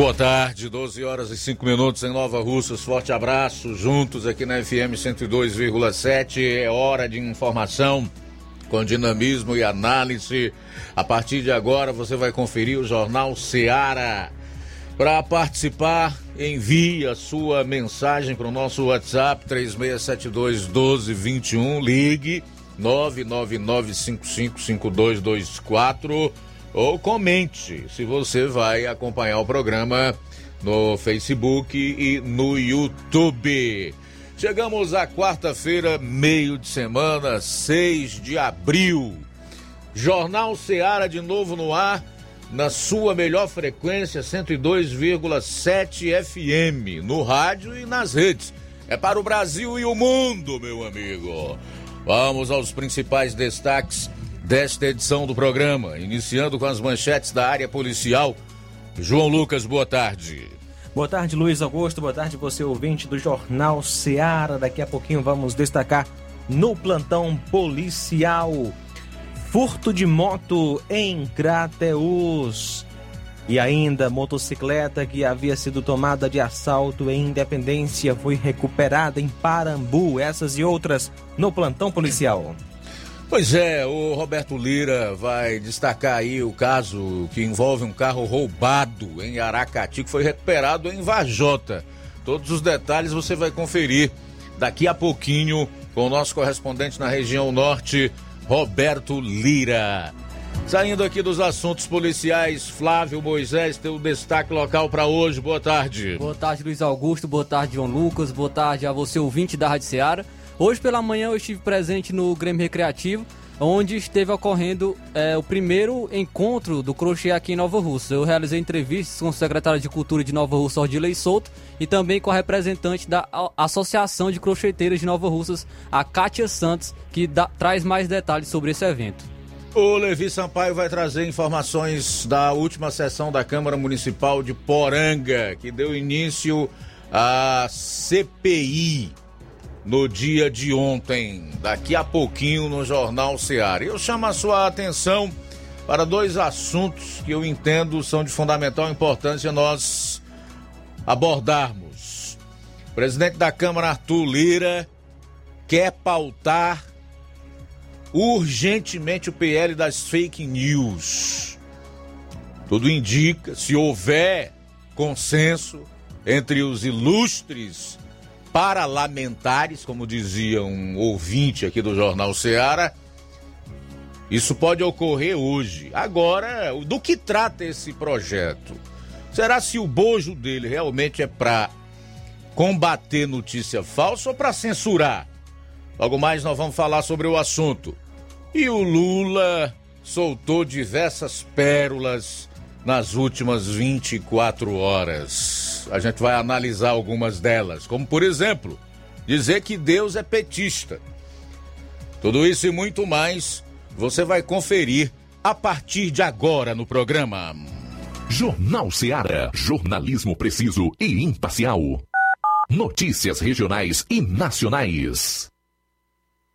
Boa tarde, 12 horas e 5 minutos em Nova Russas. Forte abraço, juntos aqui na FM 102,7. É hora de informação com dinamismo e análise. A partir de agora você vai conferir o Jornal Seara. Para participar, envie a sua mensagem para o nosso WhatsApp 3672 1221. Ligue 999555224 ou comente se você vai acompanhar o programa no Facebook e no YouTube. Chegamos à quarta-feira, meio de semana, 6 de abril. Jornal Seara de novo no ar, na sua melhor frequência, 102,7 FM, no rádio e nas redes. É para o Brasil e o mundo, meu amigo. Vamos aos principais destaques desta edição do programa, iniciando com as manchetes da área policial. João Lucas, boa tarde. Boa tarde, Luiz Augusto. Boa tarde, você ouvinte do Jornal Seara. Daqui a pouquinho vamos destacar no plantão policial. Furto de moto em Crateus. E ainda, motocicleta que havia sido tomada de assalto em Independência foi recuperada em Parambu. Essas e outras no plantão policial. Pois é, o Roberto Lira vai destacar aí o caso que envolve um carro roubado em Aracati que foi recuperado em Vajota. Todos os detalhes você vai conferir daqui a pouquinho com o nosso correspondente na região norte, Roberto Lira. Saindo aqui dos assuntos policiais, Flávio Moisés tem o destaque local para hoje. Boa tarde. Boa tarde, Luiz Augusto. Boa tarde, João Lucas. Boa tarde a você, ouvinte da Rádio Ceará. Hoje pela manhã eu estive presente no Grêmio Recreativo, onde esteve ocorrendo é, o primeiro encontro do crochê aqui em Nova Russa. Eu realizei entrevistas com o secretário de Cultura de Nova Russa, Ordilei Souto, e também com a representante da Associação de Crocheteiras de Nova Russas, a Kátia Santos, que dá, traz mais detalhes sobre esse evento. O Levi Sampaio vai trazer informações da última sessão da Câmara Municipal de Poranga, que deu início à CPI no dia de ontem, daqui a pouquinho no Jornal Seara. Eu chamo a sua atenção para dois assuntos que eu entendo são de fundamental importância nós abordarmos. O presidente da Câmara, Arthur Lira, quer pautar urgentemente o PL das fake news. Tudo indica, se houver consenso entre os ilustres parlamentares, como dizia um ouvinte aqui do Jornal Ceará. Isso pode ocorrer hoje. Agora, do que trata esse projeto? Será se o bojo dele realmente é para combater notícia falsa ou para censurar? Logo mais nós vamos falar sobre o assunto. E o Lula soltou diversas pérolas nas últimas 24 horas. A gente vai analisar algumas delas, como por exemplo, dizer que Deus é petista. Tudo isso e muito mais você vai conferir a partir de agora no programa. Jornal Ceará, jornalismo preciso e imparcial. Notícias regionais e nacionais.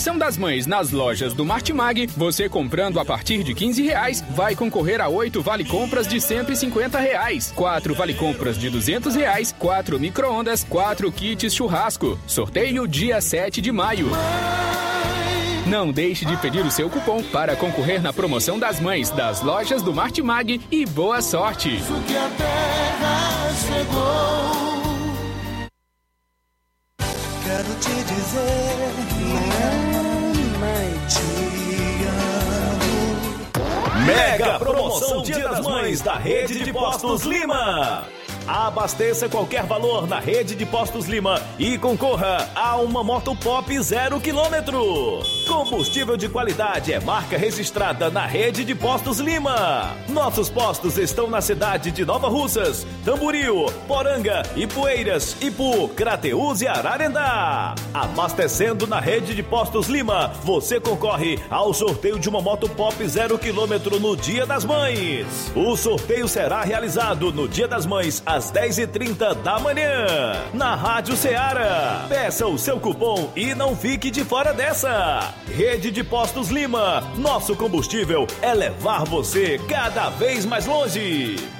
Promoção das mães nas lojas do Martimag, você comprando a partir de 15 reais vai concorrer a 8 vale compras de 150 reais, 4 vale compras de 200 reais, 4 micro-ondas, 4 kits churrasco. Sorteio dia 7 de maio. Não deixe de pedir o seu cupom para concorrer na promoção das mães das lojas do Martimag e boa sorte! Quero te dizer. Mega promoção Dia das Mães da Rede de Postos Lima. Abasteça qualquer valor na rede de Postos Lima e concorra a uma moto pop zero quilômetro. Combustível de qualidade é marca registrada na rede de Postos Lima. Nossos postos estão na cidade de Nova Russas, Tamboril, Poranga, Ipueiras, Ipu, Crateús e Ararendá. Abastecendo na rede de Postos Lima, você concorre ao sorteio de uma moto pop zero quilômetro no Dia das Mães. O sorteio será realizado no Dia das Mães às 10h30 da manhã, na Rádio Ceará. Peça o seu cupom e não fique de fora dessa. Rede de Postos Lima, nosso combustível é levar você cada vez mais longe.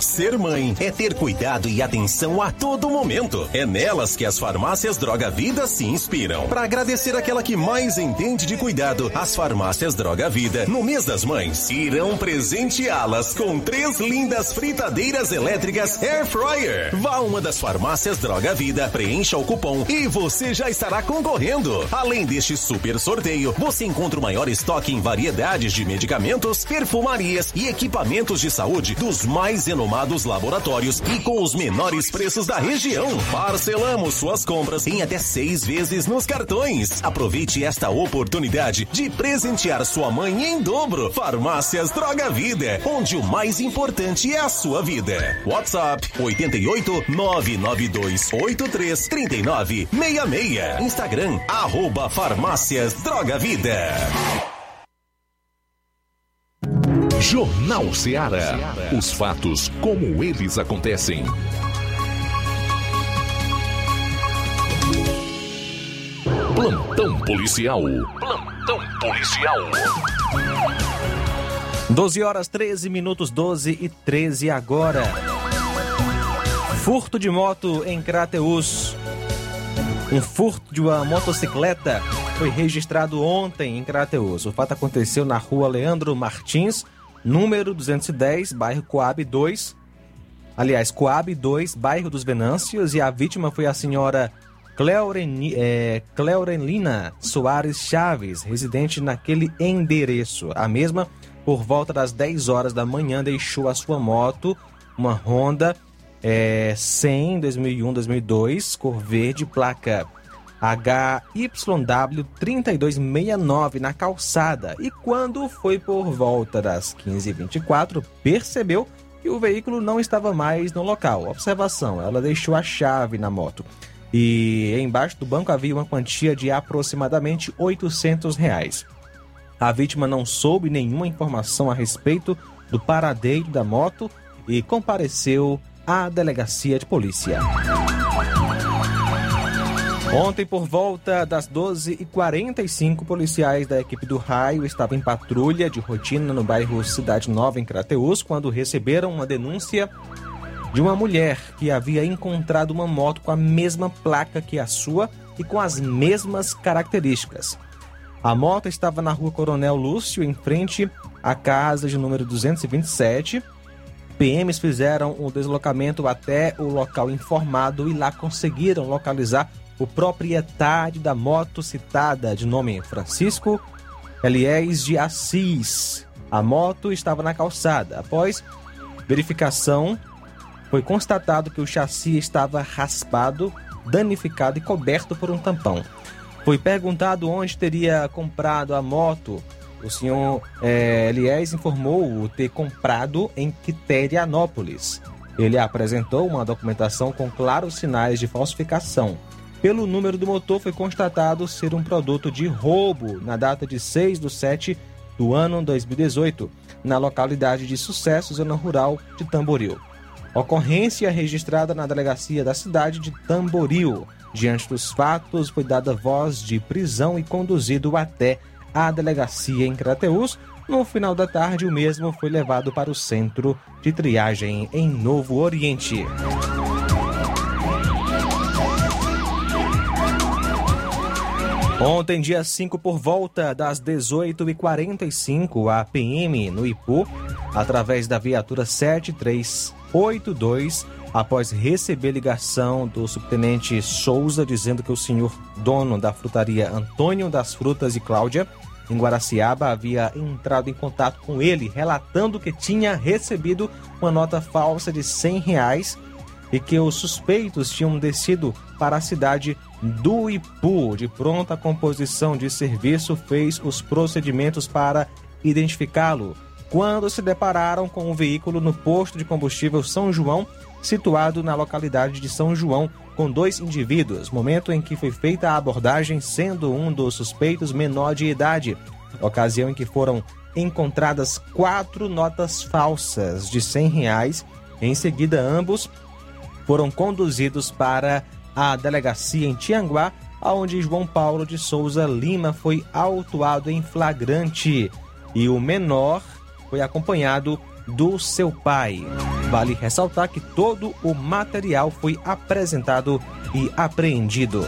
Ser mãe é ter cuidado e atenção a todo momento. É nelas que as farmácias Droga Vida se inspiram. Para agradecer aquela que mais entende de cuidado, as farmácias Droga Vida, no mês das mães, irão presenteá-las com três lindas fritadeiras elétricas Air Fryer. Vá a uma das farmácias Droga Vida, preencha o cupom e você já estará concorrendo. Além deste super sorteio, você encontra o maior estoque em variedades de medicamentos, perfumarias e equipamentos de saúde dos mais renomados laboratórios e com os menores preços da região. Parcelamos suas compras em até seis vezes nos cartões. Aproveite esta oportunidade de presentear sua mãe em dobro. Farmácias Droga Vida, onde o mais importante é a sua vida. WhatsApp 88 992 83 39 66. Instagram arroba Farmácias Droga Vida. Jornal Ceará. Os fatos como eles acontecem. Plantão policial. Plantão policial. 12 horas 13 minutos 12 e 13 agora. Furto de moto em Crateus. Um furto de uma motocicleta foi registrado ontem em Crateus. O fato aconteceu na rua Leandro Martins, número 210, bairro Coab 2. Aliás, Coab 2, bairro dos Venâncios, e a vítima foi a senhora Cleoreni, é, Cleorelina Soares Chaves, residente naquele endereço. A mesma, por volta das 10 horas da manhã, deixou a sua moto, uma Honda é, 100 2001-2002, cor verde, placa HYW 3269 na calçada e quando foi por volta das 15h24 percebeu que o veículo não estava mais no local. Observação, ela deixou a chave na moto e embaixo do banco havia uma quantia de aproximadamente 800 reais. A vítima não soube nenhuma informação a respeito do paradeiro da moto e compareceu à delegacia de polícia. Ontem, por volta das 12h45, policiais da equipe do raio estavam em patrulha de rotina no bairro Cidade Nova, em Crateus, quando receberam uma denúncia de uma mulher que havia encontrado uma moto com a mesma placa que a sua e com as mesmas características. A moto estava na rua Coronel Lúcio, em frente à casa de número 227. PMs fizeram o deslocamento até o local informado e lá conseguiram localizar o proprietário da moto citada, de nome Francisco Eliés de Assis. A moto estava na calçada. Após verificação, foi constatado que o chassi estava raspado, danificado e coberto por um tampão. Foi perguntado onde teria comprado a moto. O senhor é, Eliés informou ter comprado em Quiterianópolis. Ele apresentou uma documentação com claros sinais de falsificação. Pelo número do motor, foi constatado ser um produto de roubo na data de 6 de 7 do ano 2018, na localidade de Sucesso, zona rural de Tamboril. Ocorrência registrada na delegacia da cidade de Tamboril. Diante dos fatos, foi dada voz de prisão e conduzido até a delegacia em Crateús. No final da tarde, o mesmo foi levado para o centro de triagem em Novo Oriente. Ontem, dia 5, por volta das 18h45, a PM no Ipu, através da viatura 7382, após receber ligação do subtenente Souza dizendo que o senhor dono da frutaria Antônio das Frutas e Cláudia, em Guaraciaba, havia entrado em contato com ele, relatando que tinha recebido uma nota falsa de 100 reais e que os suspeitos tinham descido para a cidade do Ipu. De pronta composição de serviço, fez os procedimentos para identificá-lo. Quando se depararam com o veículo no posto de combustível São João, situado na localidade de São João, com dois indivíduos, momento em que foi feita a abordagem, sendo um dos suspeitos menor de idade, ocasião em que foram encontradas quatro notas falsas de 100 reais. Em seguida, ambos foram conduzidos para a delegacia em Tianguá, onde João Paulo de Souza Lima foi autuado em flagrante e o menor foi acompanhado do seu pai. Vale ressaltar que todo o material foi apresentado e apreendido.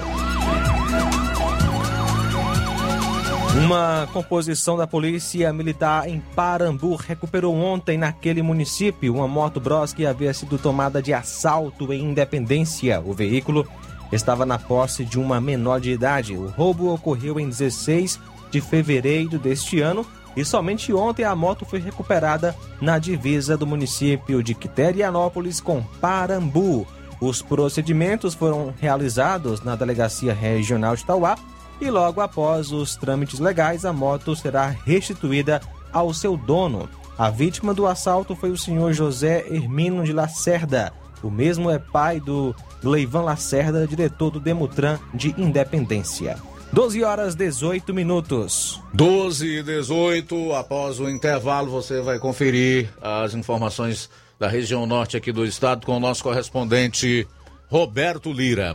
Uma composição da Polícia Militar em Parambu recuperou ontem naquele município uma moto Bros que havia sido tomada de assalto em Independência. O veículo estava na posse de uma menor de idade. O roubo ocorreu em 16 de fevereiro deste ano e somente ontem a moto foi recuperada na divisa do município de Quiterianópolis com Parambu. Os procedimentos foram realizados na Delegacia Regional de Tauá e logo após os trâmites legais a moto será restituída ao seu dono. A vítima do assalto foi o senhor José Hermino de Lacerda. O mesmo é pai do Leivan Lacerda, diretor do Demutran de Independência. 12 horas 18 minutos. 12 e 18, após o intervalo, você vai conferir as informações da região norte aqui do estado com o nosso correspondente Roberto Lira.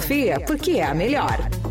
porque é a melhor.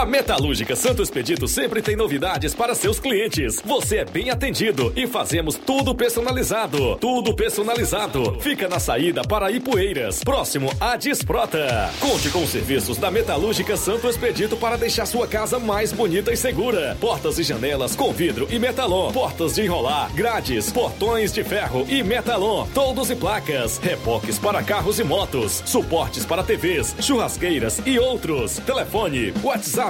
A Metalúrgica Santo Expedito sempre tem novidades para seus clientes. Você é bem atendido e fazemos tudo personalizado. Tudo personalizado. Fica na saída para Ipueiras, próximo a Desprota. Conte com os serviços da Metalúrgica Santo Expedito para deixar sua casa mais bonita e segura. Portas e janelas com vidro e metalon. Portas de enrolar, grades, portões de ferro e metalon. Toldos e placas. Reboques para carros e motos. Suportes para TVs, churrasqueiras e outros. Telefone, WhatsApp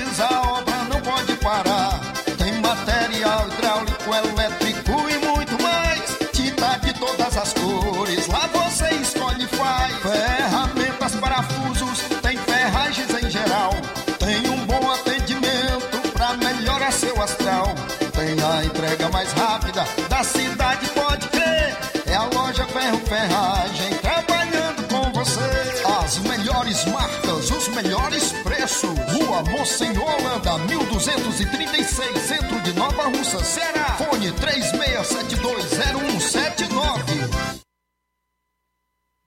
da cidade, pode crer. É a loja Ferro Ferragem trabalhando com você. As melhores marcas, os melhores preços. Rua Monsenhor Holanda, 1236, centro de Nova Russa, Ceará. Fone 36720179.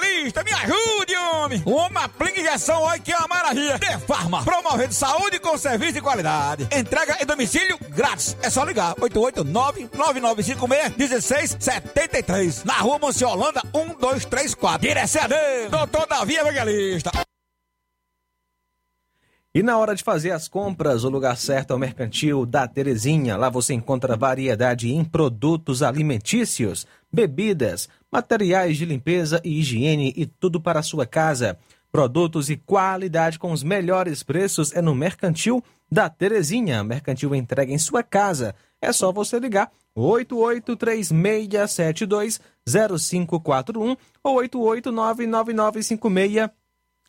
me ajude, homem. Uma aplica injeção, olha que é uma maravilha. De Farma, promovendo saúde com serviço de qualidade. Entrega em domicílio grátis. É só ligar, 889-9956-1673. Na rua Monsiolanda, 1234. Direção a Deus, doutor Davi Evangelista. E na hora de fazer as compras, o lugar certo é o Mercantil da Terezinha. Lá você encontra variedade em produtos alimentícios, bebidas, materiais de limpeza e higiene e tudo para a sua casa. Produtos e qualidade com os melhores preços é no Mercantil da Terezinha. Mercantil entrega em sua casa. É só você ligar 8836720541 ou 8899956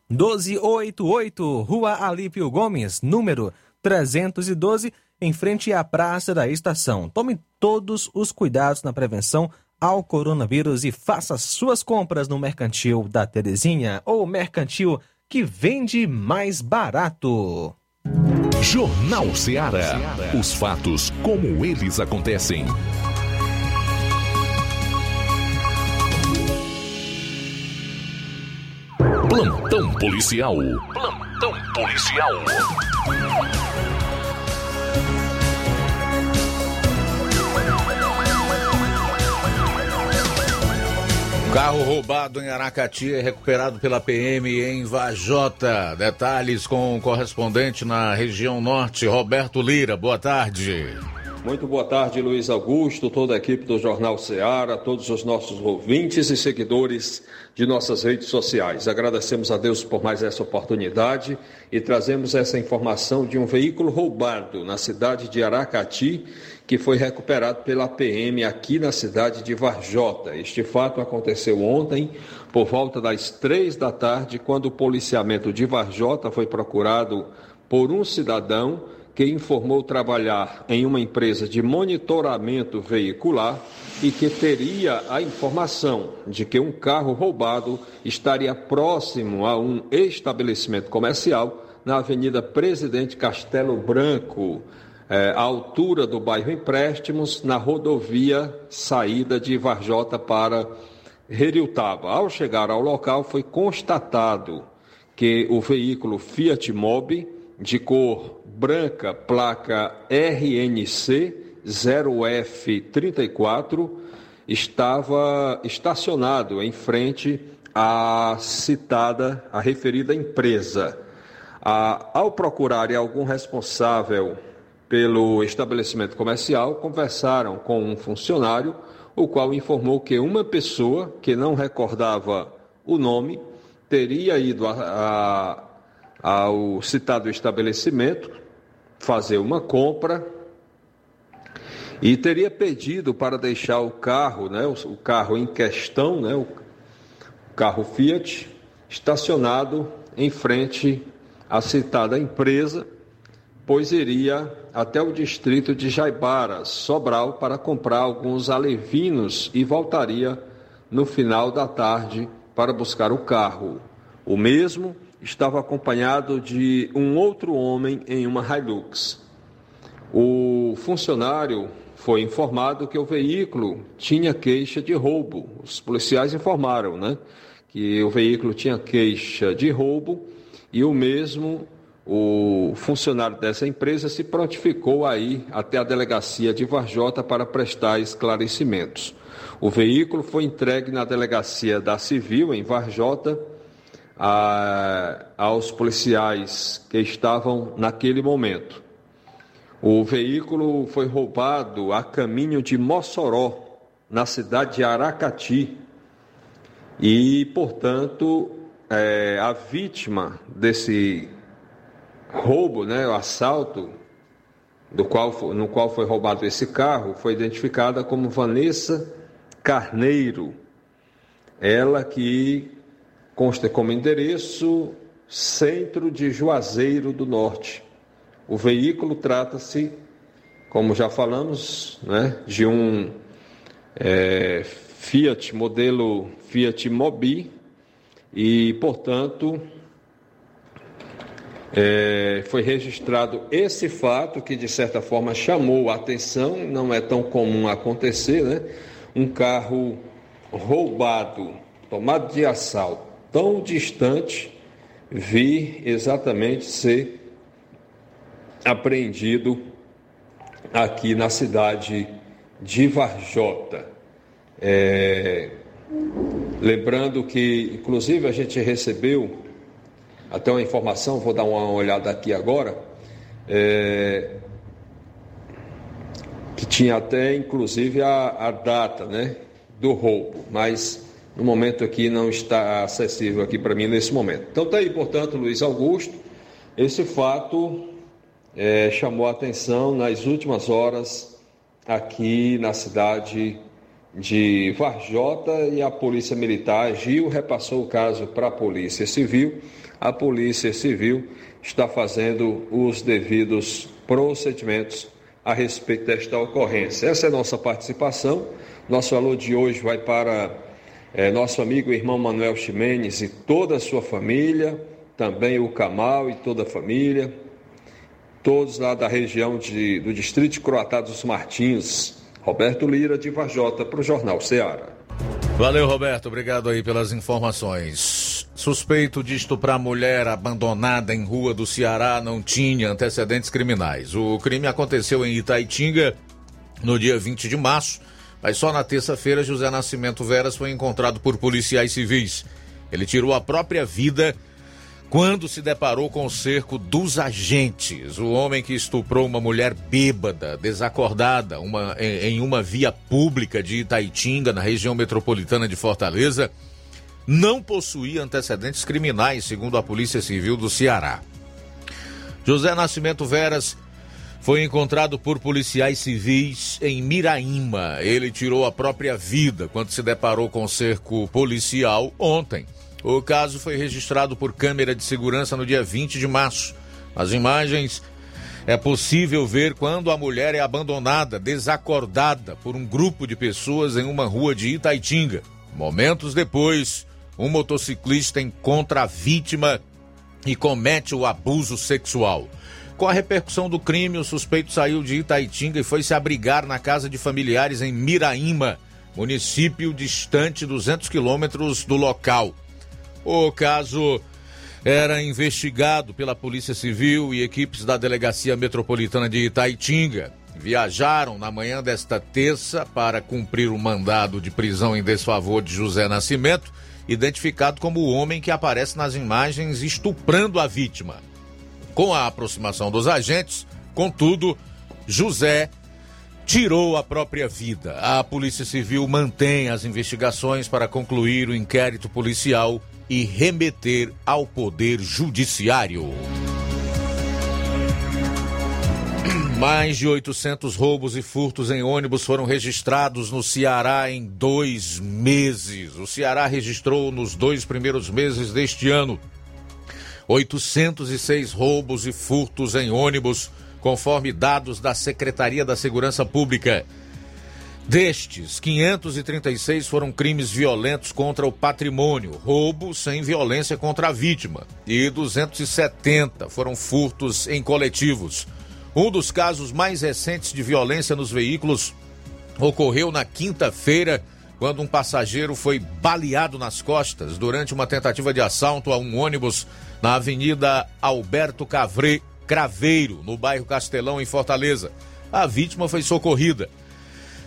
1288, Rua Alípio Gomes, número 312, em frente à Praça da Estação. Tome todos os cuidados na prevenção ao coronavírus e faça suas compras no Mercantil da Terezinha ou Mercantil que vende mais barato. Jornal Ceará. Os fatos como eles acontecem. Plantão policial. Plantão policial. Carro roubado em Aracati é recuperado pela PM em Vajota. Detalhes com o correspondente na região norte, Roberto Lira. Boa tarde. Muito boa tarde, Luiz Augusto, toda a equipe do Jornal Ceará, todos os nossos ouvintes e seguidores de nossas redes sociais. Agradecemos a Deus por mais essa oportunidade e trazemos essa informação de um veículo roubado na cidade de Aracati, que foi recuperado pela PM aqui na cidade de Varjota. Este fato aconteceu ontem, por volta das três da tarde, quando o policiamento de Varjota foi procurado por um cidadão que informou trabalhar em uma empresa de monitoramento veicular e que teria a informação de que um carro roubado estaria próximo a um estabelecimento comercial na Avenida Presidente Castelo Branco, eh, à altura do bairro Empréstimos, na rodovia saída de Varjota para Heriutaba. Ao chegar ao local, foi constatado que o veículo Fiat Mobi, de cor branca, placa RNC 0F34, estava estacionado em frente à citada, a referida empresa. Ah, ao procurarem algum responsável pelo estabelecimento comercial, conversaram com um funcionário, o qual informou que uma pessoa, que não recordava o nome, teria ido a, a, ao citado estabelecimento fazer uma compra e teria pedido para deixar o carro, né, o, carro em questão, né, o carro Fiat, estacionado em frente à citada empresa, pois iria até o distrito de Jaibara, Sobral, para comprar alguns alevinos e voltaria no final da tarde para buscar o carro. O mesmo estava acompanhado de um outro homem em uma Hilux. O funcionário foi informado que o veículo tinha queixa de roubo. Os policiais informaram, né, que o veículo tinha queixa de roubo e o mesmo o funcionário dessa empresa se prontificou aí até a delegacia de Varjota para prestar esclarecimentos. O veículo foi entregue na delegacia da Civil em Varjota a, aos policiais que estavam naquele momento. O veículo foi roubado a caminho de Mossoró, na cidade de Aracati, e, portanto, é, a vítima desse roubo, né, o assalto, do qual, no qual foi roubado esse carro, foi identificada como Vanessa Carneiro. Ela que consta como endereço Centro de Juazeiro do Norte. O veículo trata-se, como já falamos, né, de um é, Fiat modelo Fiat Mobi e, portanto, é, foi registrado esse fato que de certa forma chamou a atenção, não é tão comum acontecer, né? Um carro roubado, tomado de assalto tão distante vir exatamente ser apreendido aqui na cidade de Varjota. É, lembrando que, inclusive, a gente recebeu até uma informação, vou dar uma olhada aqui agora, é, que tinha até, inclusive, a, a data né, do roubo, mas no momento aqui não está acessível aqui para mim nesse momento. Então está aí, portanto, Luiz Augusto, esse fato é, chamou a atenção nas últimas horas aqui na cidade de Varjota e a Polícia Militar agiu, repassou o caso para a Polícia Civil. A Polícia Civil está fazendo os devidos procedimentos a respeito desta ocorrência. Essa é a nossa participação. Nosso alô de hoje vai para é, nosso amigo irmão Manuel Ximenes e toda a sua família, também o Camal e toda a família, todos lá da região de, do distrito de Croatá dos Martins. Roberto Lira de Vajota para o Jornal Ceará. Valeu, Roberto. Obrigado aí pelas informações. suspeito de estuprar mulher abandonada em rua do Ceará não tinha antecedentes criminais. O crime aconteceu em Itaitinga no dia 20 de março, mas só na terça-feira José Nascimento Veras foi encontrado por policiais civis. Ele tirou a própria vida quando se deparou com o cerco dos agentes. O homem que estuprou uma mulher bêbada, desacordada, uma, em, em uma via pública de Itaitinga, na região metropolitana de Fortaleza, não possuía antecedentes criminais, segundo a Polícia Civil do Ceará. José Nascimento Veras foi encontrado por policiais civis em Miraíma. Ele tirou a própria vida quando se deparou com o cerco policial ontem. O caso foi registrado por câmera de segurança no dia 20 de março. As imagens é possível ver quando a mulher é abandonada, desacordada por um grupo de pessoas em uma rua de Itaitinga. Momentos depois, um motociclista encontra a vítima e comete o abuso sexual. Com a repercussão do crime, o suspeito saiu de Itaitinga e foi se abrigar na casa de familiares em Miraíma, município distante 200 quilômetros do local. O caso era investigado pela Polícia Civil e equipes da Delegacia Metropolitana de Itaitinga. Viajaram na manhã desta terça para cumprir o mandado de prisão em desfavor de José Nascimento, identificado como o homem que aparece nas imagens estuprando a vítima. Com a aproximação dos agentes, contudo, José tirou a própria vida. A Polícia Civil mantém as investigações para concluir o inquérito policial e remeter ao Poder Judiciário. Mais de 800 roubos e furtos em ônibus foram registrados no Ceará em dois meses. O Ceará registrou nos dois primeiros meses deste ano 806 roubos e furtos em ônibus, conforme dados da Secretaria da Segurança Pública. Destes, 536 foram crimes violentos contra o patrimônio, roubo sem violência contra a vítima, e 270 foram furtos em coletivos. Um dos casos mais recentes de violência nos veículos ocorreu na quinta-feira, quando um passageiro foi baleado nas costas durante uma tentativa de assalto a um ônibus na Avenida Alberto Cavre, Craveiro, no bairro Castelão, em Fortaleza. A vítima foi socorrida.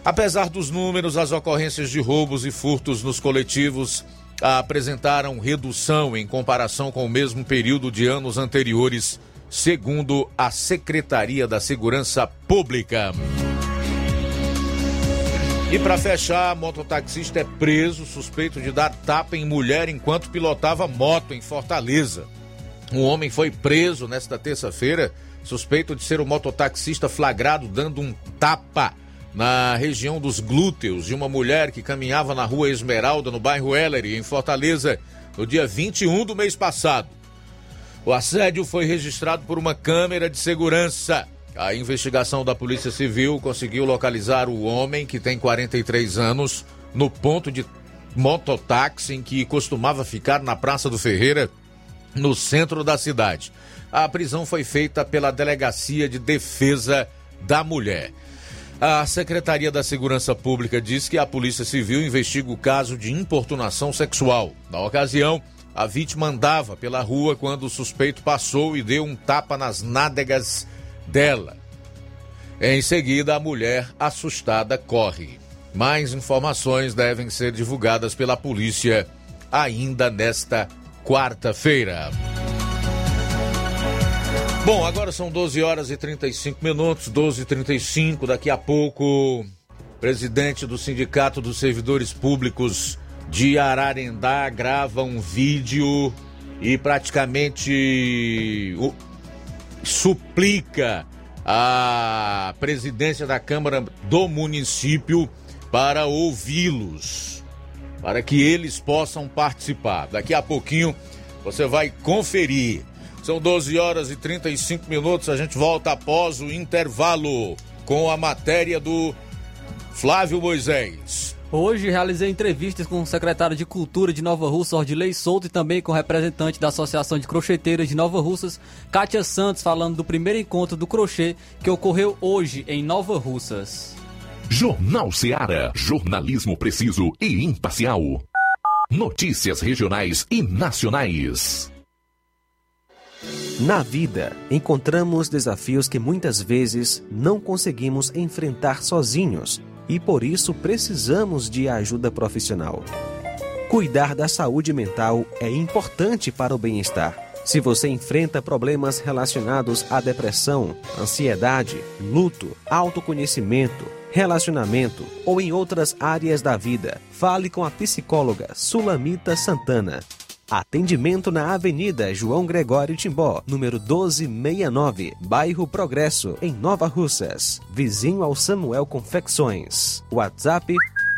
Apesar dos números, as ocorrências de roubos e furtos nos coletivos apresentaram redução em comparação com o mesmo período de anos anteriores, segundo a Secretaria da Segurança Pública. E para fechar, mototaxista é preso suspeito de dar tapa em mulher enquanto pilotava moto em Fortaleza. Um homem foi preso nesta terça-feira, suspeito de ser o mototaxista flagrado dando um tapa na região dos glúteos de uma mulher que caminhava na rua Esmeralda, no bairro Ellery, em Fortaleza, no dia 21 do mês passado. O assédio foi registrado por uma câmera de segurança. A investigação da Polícia Civil conseguiu localizar o homem, que tem 43 anos, no ponto de mototáxi em que costumava ficar na Praça do Ferreira, no centro da cidade. A prisão foi feita pela Delegacia de Defesa da Mulher. A Secretaria da Segurança Pública diz que a Polícia Civil investiga o caso de importunação sexual. Na ocasião, a vítima andava pela rua quando o suspeito passou e deu um tapa nas nádegas dela. Em seguida, a mulher, assustada, corre. Mais informações devem ser divulgadas pela polícia ainda nesta quarta-feira. Bom, agora são 12 horas e 35 minutos, 12 e 35. Daqui a pouco, presidente do Sindicato dos Servidores Públicos de Ararendá grava um vídeo e praticamente suplica a presidência da Câmara do município para ouvi-los, para que eles possam participar. Daqui a pouquinho você vai conferir. São 12 horas e 35 minutos. A gente volta após o intervalo com a matéria do Flávio Moisés. Hoje realizei entrevistas com o secretário de Cultura de Nova Russa, Ordilei Souto, e também com o representante da Associação de Crocheteiras de Nova Russas, Kátia Santos, falando do primeiro encontro do crochê que ocorreu hoje em Nova Russas. Jornal Seara. Jornalismo preciso e imparcial. Notícias regionais e nacionais. Na vida, encontramos desafios que muitas vezes não conseguimos enfrentar sozinhos e por isso precisamos de ajuda profissional. Cuidar da saúde mental é importante para o bem-estar. Se você enfrenta problemas relacionados à depressão, ansiedade, luto, autoconhecimento, relacionamento ou em outras áreas da vida, fale com a psicóloga Sulamita Santana. Atendimento na Avenida João Gregório Timbó, número 1269, Bairro Progresso, em Nova Russas, vizinho ao Samuel Confecções. WhatsApp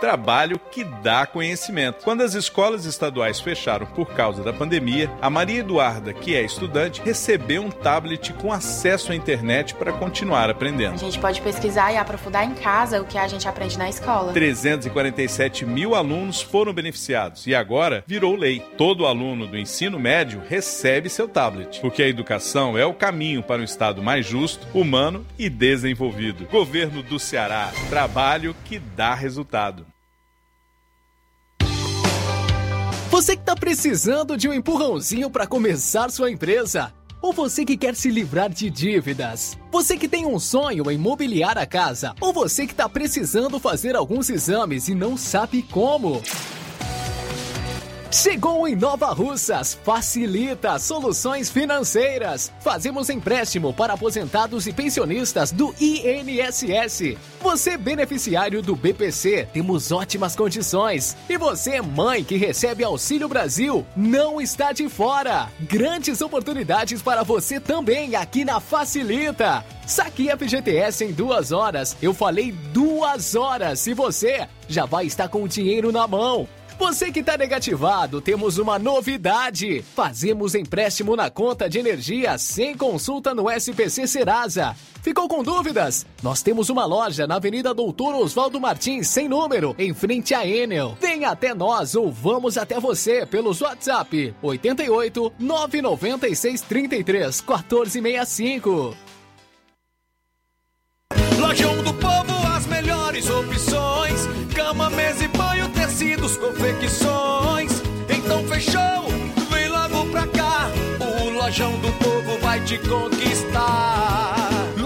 Trabalho que dá conhecimento. Quando as escolas estaduais fecharam por causa da pandemia, a Maria Eduarda, que é estudante, recebeu um tablet com acesso à internet para continuar aprendendo. A gente pode pesquisar e aprofundar em casa o que a gente aprende na escola. 347 mil alunos foram beneficiados e agora virou lei. Todo aluno do ensino médio recebe seu tablet, porque a educação é o caminho para um Estado mais justo, humano e desenvolvido. Governo do Ceará, trabalho que dá resultado. Você que está precisando de um empurrãozinho para começar sua empresa? Ou você que quer se livrar de dívidas? Você que tem um sonho em mobiliar a casa? Ou você que está precisando fazer alguns exames e não sabe como? Chegou em Nova Russas, facilita soluções financeiras. Fazemos empréstimo para aposentados e pensionistas do INSS. Você beneficiário do BPC, temos ótimas condições. E você, mãe que recebe Auxílio Brasil, não está de fora. Grandes oportunidades para você também aqui na Facilita. Saque FGTS em duas horas. Eu falei duas horas. E você já vai estar com o dinheiro na mão. Você que está negativado, temos uma novidade. Fazemos empréstimo na conta de energia sem consulta no SPC Serasa. Ficou com dúvidas? Nós temos uma loja na Avenida Doutor Oswaldo Martins, sem número, em frente à Enel. Venha até nós ou vamos até você pelos WhatsApp 88 996 33 1465. Lojão do Povo, Vem logo pra cá. O Lojão do Povo vai te conquistar.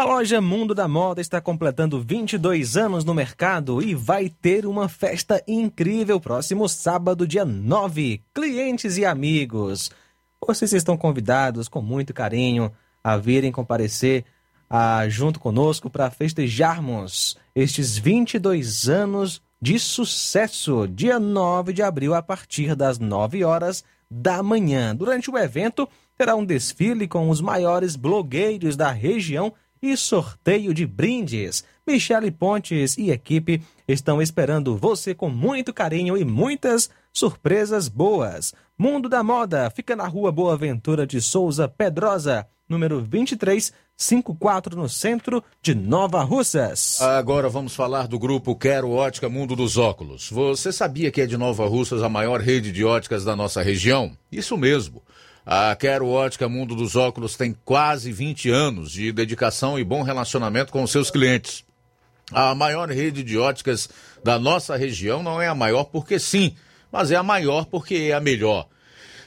A loja Mundo da Moda está completando 22 anos no mercado e vai ter uma festa incrível próximo sábado, dia 9. Clientes e amigos, vocês estão convidados com muito carinho a virem comparecer ah, junto conosco para festejarmos estes 22 anos de sucesso, dia 9 de abril, a partir das 9 horas da manhã. Durante o evento, terá um desfile com os maiores blogueiros da região e sorteio de brindes. Michele Pontes e equipe estão esperando você com muito carinho e muitas surpresas boas. Mundo da Moda fica na rua Boa Ventura de Souza Pedrosa, número 2354, no centro de Nova Russas. Agora vamos falar do grupo Quero Ótica Mundo dos Óculos. Você sabia que é de Nova Russas a maior rede de óticas da nossa região? Isso mesmo. A Quero Ótica Mundo dos Óculos tem quase 20 anos de dedicação e bom relacionamento com seus clientes. A maior rede de óticas da nossa região não é a maior porque sim, mas é a maior porque é a melhor.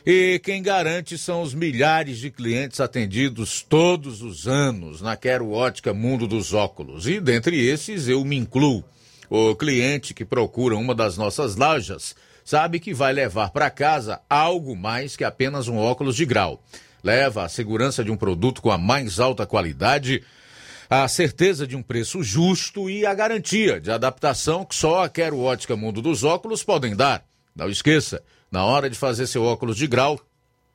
E quem garante são os milhares de clientes atendidos todos os anos na Quero Ótica Mundo dos Óculos. E dentre esses eu me incluo. O cliente que procura uma das nossas lojas sabe que vai levar para casa algo mais que apenas um óculos de grau. Leva a segurança de um produto com a mais alta qualidade, a certeza de um preço justo e a garantia de adaptação que só a Quero Ótica Mundo dos Óculos podem dar. Não esqueça, na hora de fazer seu óculos de grau,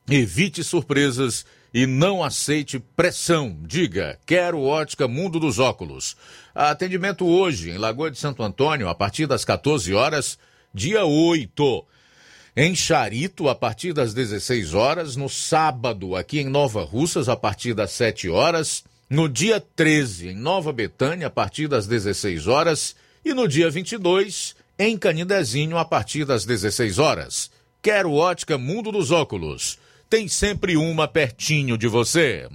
evite surpresas e não aceite pressão. Diga, quero ótica Mundo dos Óculos. Atendimento hoje em Lagoa de Santo Antônio, a partir das 14 horas, dia 8. Em Charito, a partir das 16 horas. No sábado, aqui em Nova Russas, a partir das 7 horas. No dia 13, em Nova Betânia, a partir das 16 horas. E no dia 22, em Canidezinho, a partir das 16 horas. Quero ótica Mundo dos Óculos tem sempre uma pertinho de você.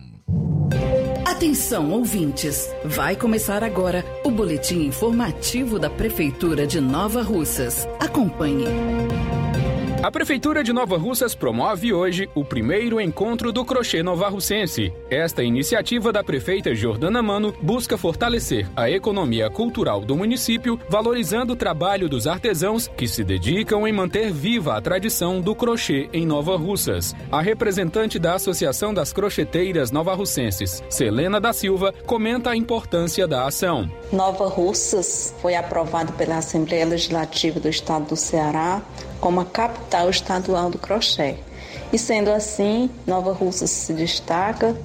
Atenção, ouvintes! Vai começar agora o boletim informativo da Prefeitura de Nova Russas. Acompanhe. A Prefeitura de Nova Russas promove hoje o primeiro encontro do crochê novarrucense. Esta iniciativa da prefeita Jordana Mano busca fortalecer a economia cultural do município, valorizando o trabalho dos artesãos que se dedicam em manter viva a tradição do crochê em Nova Russas. A representante da Associação das Crocheteiras Novarrucenses, Selena da Silva, comenta a importância da ação. Nova Russas foi aprovado pela Assembleia Legislativa do Estado do Ceará como a capital estadual do crochê. E sendo assim, Nova Russa se destaca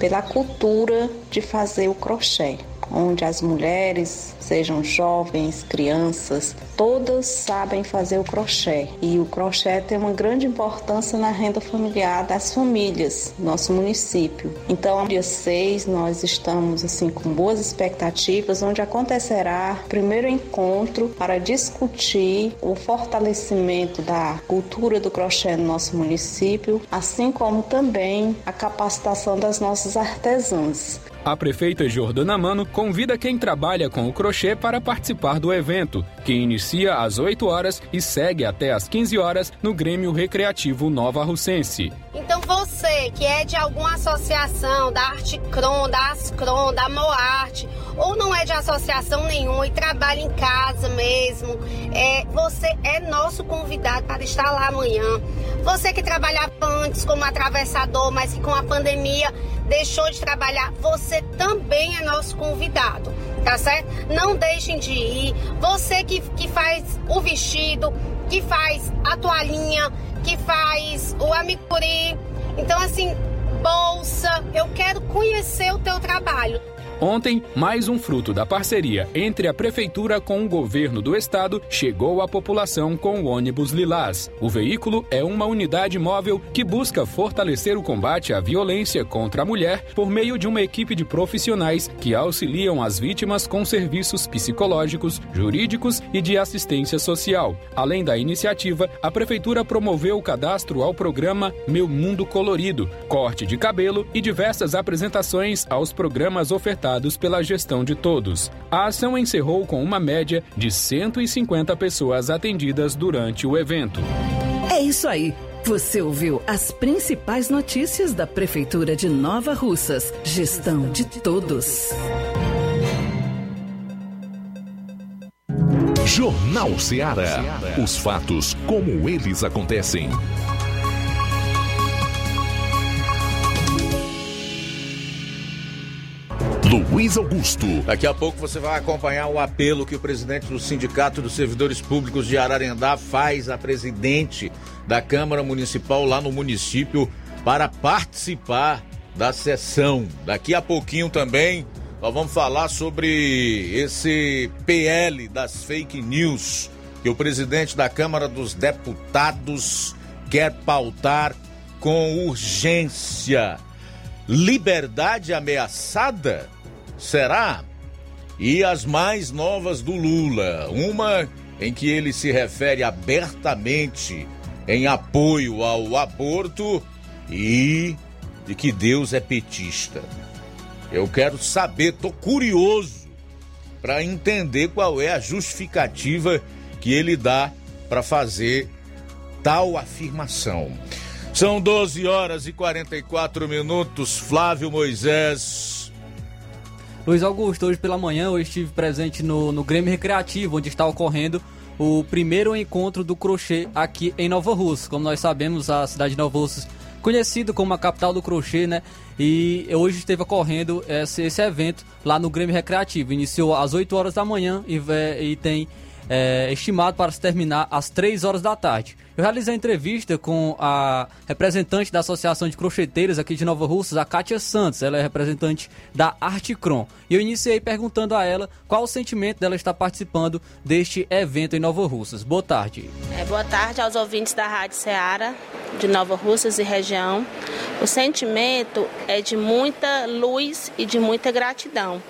pela cultura de fazer o crochê onde as mulheres, sejam jovens, crianças, todas sabem fazer o crochê. E o crochê tem uma grande importância na renda familiar das famílias, nosso município. Então, dia 6, nós estamos assim com boas expectativas, onde acontecerá o primeiro encontro para discutir o fortalecimento da cultura do crochê no nosso município, assim como também a capacitação das nossas artesãs. A prefeita Jordana Mano convida quem trabalha com o crochê para participar do evento, que inicia às 8 horas e segue até às 15 horas no Grêmio Recreativo Nova Russense. Então você que é de alguma associação da Arte Cron, da Ascron, da Moarte, ou não é de associação nenhuma e trabalha em casa mesmo, é, você é nosso convidado para estar lá amanhã. Você que trabalhava antes como atravessador, mas que com a pandemia deixou de trabalhar, você também é nosso convidado, tá certo? Não deixem de ir. Você que, que faz o vestido, que faz a toalhinha, que faz o amicuri. Então, assim, bolsa, eu quero conhecer o teu trabalho. Ontem, mais um fruto da parceria entre a Prefeitura com o governo do estado chegou à população com o ônibus Lilás. O veículo é uma unidade móvel que busca fortalecer o combate à violência contra a mulher por meio de uma equipe de profissionais que auxiliam as vítimas com serviços psicológicos, jurídicos e de assistência social. Além da iniciativa, a Prefeitura promoveu o cadastro ao programa Meu Mundo Colorido, corte de cabelo e diversas apresentações aos programas ofertados pela gestão de todos. A ação encerrou com uma média de 150 pessoas atendidas durante o evento. É isso aí. Você ouviu as principais notícias da Prefeitura de Nova Russas. Gestão de todos. Jornal Ceará. Os fatos como eles acontecem. Luiz Augusto. Daqui a pouco você vai acompanhar o apelo que o presidente do Sindicato dos Servidores Públicos de Ararendá faz à presidente da Câmara Municipal lá no município para participar da sessão. Daqui a pouquinho também nós vamos falar sobre esse PL das fake news que o presidente da Câmara dos Deputados quer pautar com urgência. Liberdade ameaçada? Será? E as mais novas do Lula, uma em que ele se refere abertamente em apoio ao aborto e de que Deus é petista. Eu quero saber, tô curioso para entender qual é a justificativa que ele dá para fazer tal afirmação. São 12 horas e 44 minutos. Flávio Moisés. Luiz Augusto, hoje pela manhã eu estive presente no, no Grêmio Recreativo, onde está ocorrendo o primeiro encontro do crochê aqui em Nova Rússia. Como nós sabemos, a cidade de Nova Rússia conhecida como a capital do crochê, né? E hoje esteve ocorrendo esse, esse evento lá no Grêmio Recreativo. Iniciou às 8 horas da manhã e, e tem é, estimado para se terminar às 3 horas da tarde. Eu realizei entrevista com a representante da Associação de Crocheteiros aqui de Nova Russas, a Kátia Santos. Ela é representante da Articron. E eu iniciei perguntando a ela qual o sentimento dela estar participando deste evento em Nova Russas. Boa tarde. É, boa tarde aos ouvintes da Rádio Ceará, de Nova Russas e região. O sentimento é de muita luz e de muita gratidão,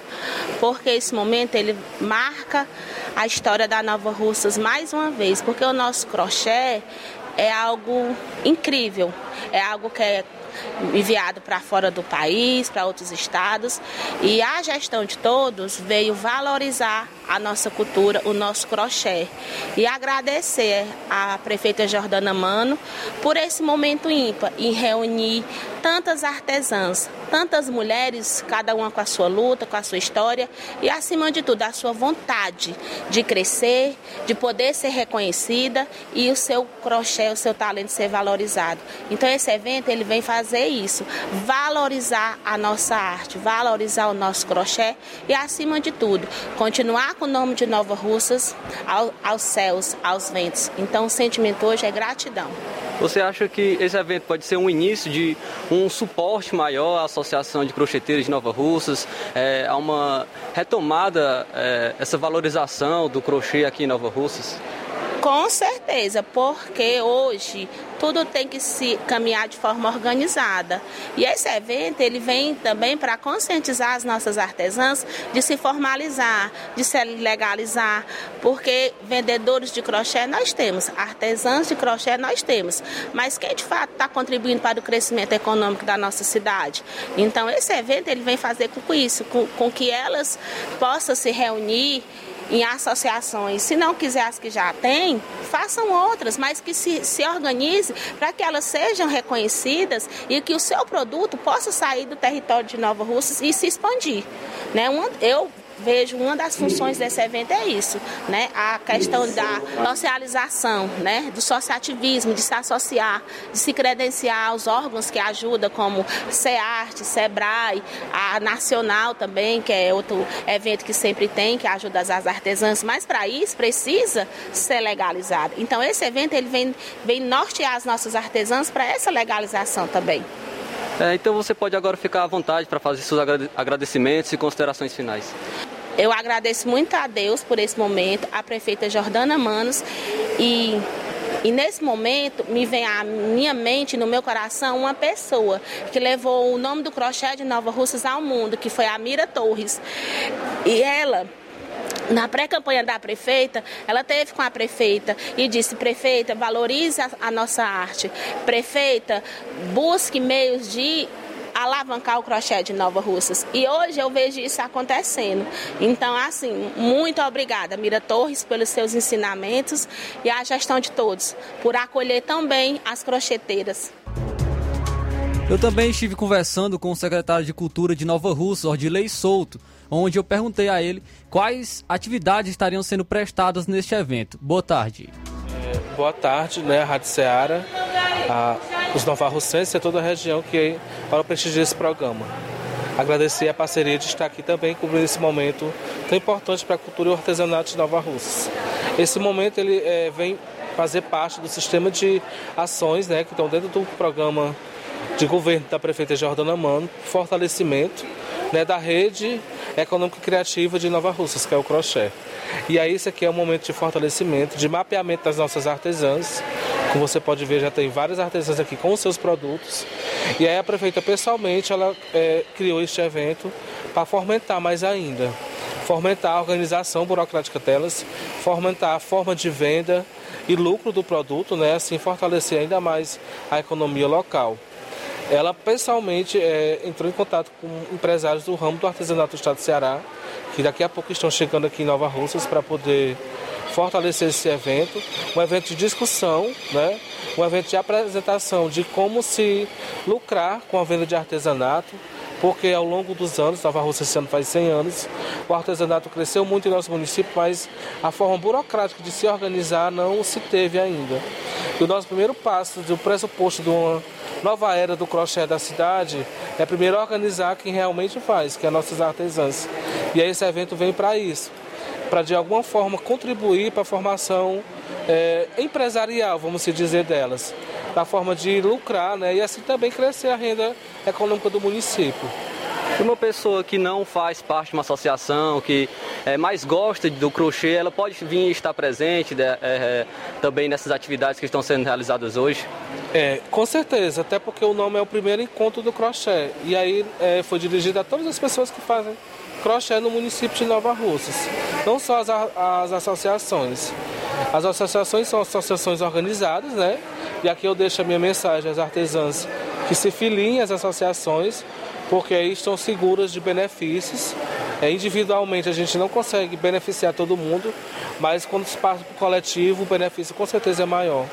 porque esse momento ele marca a história da Nova Russas mais uma vez, porque o nosso crochê é algo incrível, é algo que é enviado para fora do país, para outros estados, e a gestão de todos veio valorizar a nossa cultura, o nosso crochê. E agradecer à prefeita Jordana Mano por esse momento ímpar em reunir tantas artesãs, tantas mulheres, cada uma com a sua luta, com a sua história e, acima de tudo, a sua vontade de crescer, de poder ser reconhecida e o seu crochê, o seu talento ser valorizado. Então, esse evento ele vem fazer isso, valorizar a nossa arte, valorizar o nosso crochê e, acima de tudo, continuar com o nome de Nova Russas ao, aos céus, aos ventos. Então, o sentimento hoje é gratidão. Você acha que esse evento pode ser um início de um suporte maior à Associação de Crocheteiros de Nova Russas, é, a uma retomada, é, essa valorização do crochê aqui em Nova Russas? Com certeza, porque hoje tudo tem que se caminhar de forma organizada. E esse evento ele vem também para conscientizar as nossas artesãs de se formalizar, de se legalizar, porque vendedores de crochê nós temos, artesãs de crochê nós temos, mas quem de fato está contribuindo para o crescimento econômico da nossa cidade? Então esse evento ele vem fazer com isso, com, com que elas possam se reunir em associações. Se não quiser as que já têm, façam outras, mas que se, se organize para que elas sejam reconhecidas e que o seu produto possa sair do território de Nova Russas e se expandir. Né? Eu vejo uma das funções desse evento é isso, né? A questão da socialização, né? Do associativismo, de se associar, de se credenciar aos órgãos que ajudam, como CEARTE, SEBRAE, a Nacional também, que é outro evento que sempre tem, que ajuda as artesãs, mas para isso precisa ser legalizado. Então esse evento ele vem, vem nortear as nossas artesãs para essa legalização também. É, então você pode agora ficar à vontade para fazer seus agradecimentos e considerações finais. Eu agradeço muito a Deus por esse momento, a prefeita Jordana Manos e e nesse momento me vem à minha mente, no meu coração, uma pessoa que levou o nome do crochê de Nova Russas ao mundo, que foi a Mira Torres. E ela na pré-campanha da prefeita, ela teve com a prefeita e disse: prefeita, valorize a, nossa arte. Prefeita, busque meios de alavancar o crochê de Nova Russas. E hoje eu vejo isso acontecendo. Então, assim, muito obrigada, Mira Torres, pelos seus ensinamentos e a gestão de todos, por acolher tão bem as crocheteiras. Eu também estive conversando com o secretário de Cultura de Nova Russa, Ordilei Souto, onde eu perguntei a ele quais atividades estariam sendo prestadas neste evento. Boa tarde. É, boa tarde, né, Rádio Ceará, a, os novarrocenses e toda a região que para o prestígio desse programa. Agradecer a parceria de estar aqui também cobrindo esse momento tão importante para a cultura e o artesanato de Nova Russa. Esse momento ele é, vem fazer parte do sistema de ações né, que estão dentro do programa de governo da prefeita Jordana Mano, fortalecimento né, da rede econômica criativa de Nova Russas, que é o crochê. E aí isso aqui é um momento de fortalecimento, de mapeamento das nossas artesãs. Como você pode ver, já tem várias artesãs aqui com os seus produtos. E aí a prefeita pessoalmente ela é, criou este evento para fomentar mais ainda. Fomentar a organização burocrática delas, fomentar a forma de venda e lucro do produto, né? assim fortalecer ainda mais a economia local ela pessoalmente é, entrou em contato com empresários do ramo do artesanato do estado do Ceará, que daqui a pouco estão chegando aqui em Nova Russas para poder fortalecer esse evento, um evento de discussão, né? um evento de apresentação de como se lucrar com a venda de artesanato, porque ao longo dos anos, Nova Rússia esse ano faz 100 anos, o artesanato cresceu muito em nosso município, mas a forma burocrática de se organizar não se teve ainda. E o nosso primeiro passo, do pressuposto de uma nova era do crochê da cidade, é primeiro organizar quem realmente faz, que é nossos artesãos. E aí esse evento vem para isso, para de alguma forma contribuir para a formação é, empresarial, vamos se dizer, delas, da forma de lucrar né, e assim também crescer a renda econômica do município. Uma pessoa que não faz parte de uma associação, que é, mais gosta do crochê, ela pode vir estar presente é, é, também nessas atividades que estão sendo realizadas hoje? É, com certeza, até porque o nome é o primeiro encontro do crochê. E aí é, foi dirigido a todas as pessoas que fazem crochê no município de Nova Russas. Não só as, as associações. As associações são associações organizadas, né? E aqui eu deixo a minha mensagem às artesãs que se filiem às associações, porque aí estão seguras de benefícios. É, individualmente a gente não consegue beneficiar todo mundo, mas quando se passa para o coletivo, o benefício com certeza é maior.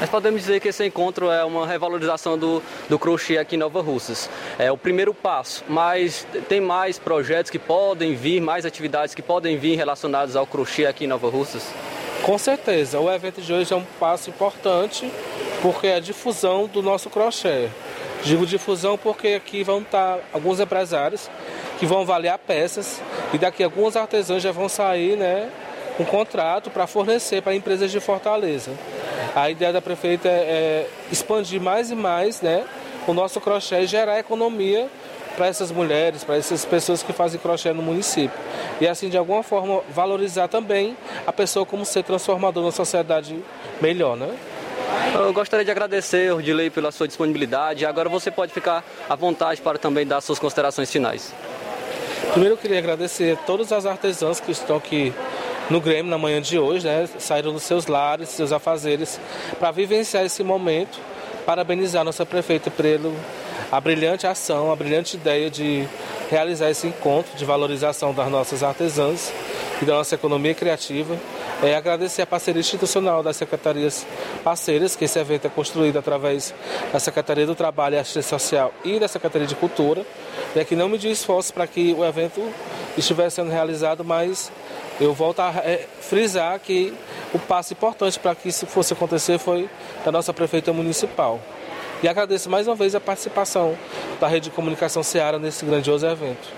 Nós podemos dizer que esse encontro é uma revalorização do, do crochê aqui em Nova Russas. É o primeiro passo, mas tem mais projetos que podem vir, mais atividades que podem vir relacionadas ao crochê aqui em Nova Russas? Com certeza, o evento de hoje é um passo importante porque é a difusão do nosso crochê. Digo difusão porque aqui vão estar alguns empresários que vão avaliar peças e daqui alguns artesãos já vão sair né, um contrato para fornecer para empresas de Fortaleza. A ideia da prefeita é, é expandir mais e mais né, o nosso crochê e gerar economia para essas mulheres, para essas pessoas que fazem crochê no município. E assim, de alguma forma, valorizar também a pessoa como ser transformador na sociedade melhor, né? Eu gostaria de agradecer, Ordilei, pela sua disponibilidade. Agora você pode ficar à vontade para também dar suas considerações finais. Primeiro eu queria agradecer a todas as artesãs que estão aqui no Grêmio na manhã de hoje, né? Saíram dos seus lares, seus afazeres, para vivenciar esse momento. Parabenizar nossa prefeita pelo a brilhante ação, a brilhante ideia de realizar esse encontro de valorização das nossas artesãs e da nossa economia criativa. É agradecer a parceria institucional das secretarias parceiras, que esse evento é construído através da Secretaria do Trabalho e Assistência Social e da Secretaria de Cultura, é que não mediu esforço para que o evento estivesse sendo realizado, mas eu volto a é, frisar que o passo importante para que isso fosse acontecer foi da nossa prefeita municipal. E agradeço mais uma vez a participação da Rede de Comunicação Seara nesse grandioso evento.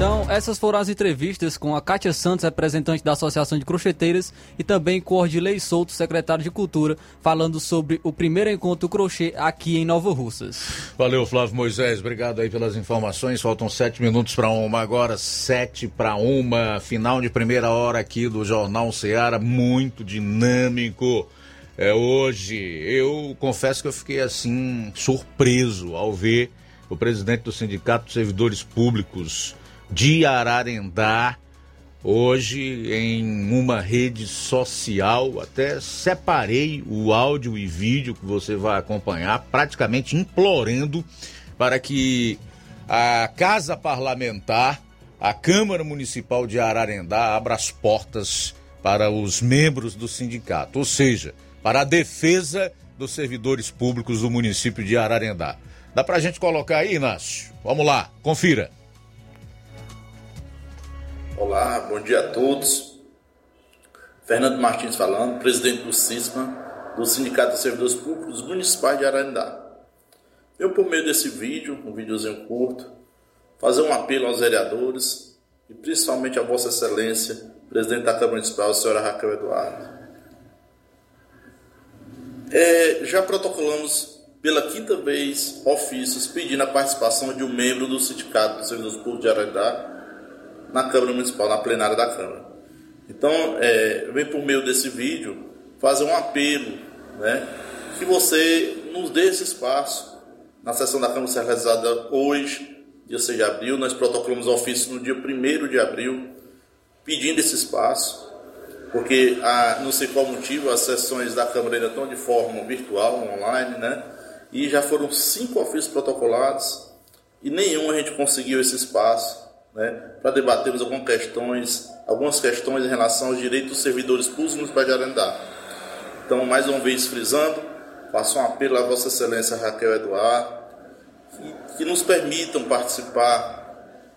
Então, essas foram as entrevistas com a Kátia Santos, representante da Associação de Crocheteiras, e também com Ordilei Souto, secretário de Cultura, falando sobre o primeiro encontro crochê aqui em Nova Russas. Valeu, Flávio Moisés, obrigado aí pelas informações. Faltam sete minutos para uma, agora sete para uma, final de primeira hora aqui do Jornal Seara, muito dinâmico. É, hoje, eu confesso que eu fiquei assim, surpreso ao ver o presidente do Sindicato de Servidores Públicos de Ararendá, hoje em uma rede social, até separei o áudio e vídeo que você vai acompanhar, praticamente implorando para que a Casa Parlamentar, a Câmara Municipal de Ararendá, abra as portas para os membros do sindicato, ou seja, para a defesa dos servidores públicos do município de Ararendá. Dá para a gente colocar aí, Inácio? Vamos lá, confira. Olá, bom dia a todos. Fernando Martins falando, presidente do CISMA, do Sindicato de Servidores Públicos Municipais de Ararendá. Eu, por meio desse vídeo, um videozinho curto, fazer um apelo aos vereadores e principalmente a Vossa Excelência, presidente da Câmara Municipal, a senhora Raquel Eduardo. É, já protocolamos pela quinta vez ofícios pedindo a participação de um membro do Sindicato dos Servidores Públicos de Ararendá na Câmara Municipal, na plenária da Câmara. Então, é, vem por meio desse vídeo fazer um apelo, né, que você nos dê esse espaço. Na sessão da Câmara será realizada hoje, dia 6 de abril, nós protocolamos ofício no dia 1 de abril, pedindo esse espaço, porque a, não sei qual motivo as sessões da Câmara ainda estão de forma virtual, online, né? E já foram cinco ofícios protocolados e nenhum a gente conseguiu esse espaço né, para debatermos algumas questões, algumas questões em relação aos direitos dos servidores públicos para Arandá. Então, mais uma vez frisando, faço um apelo à Vossa Excelência Raquel Eduardo, que nos permitam participar,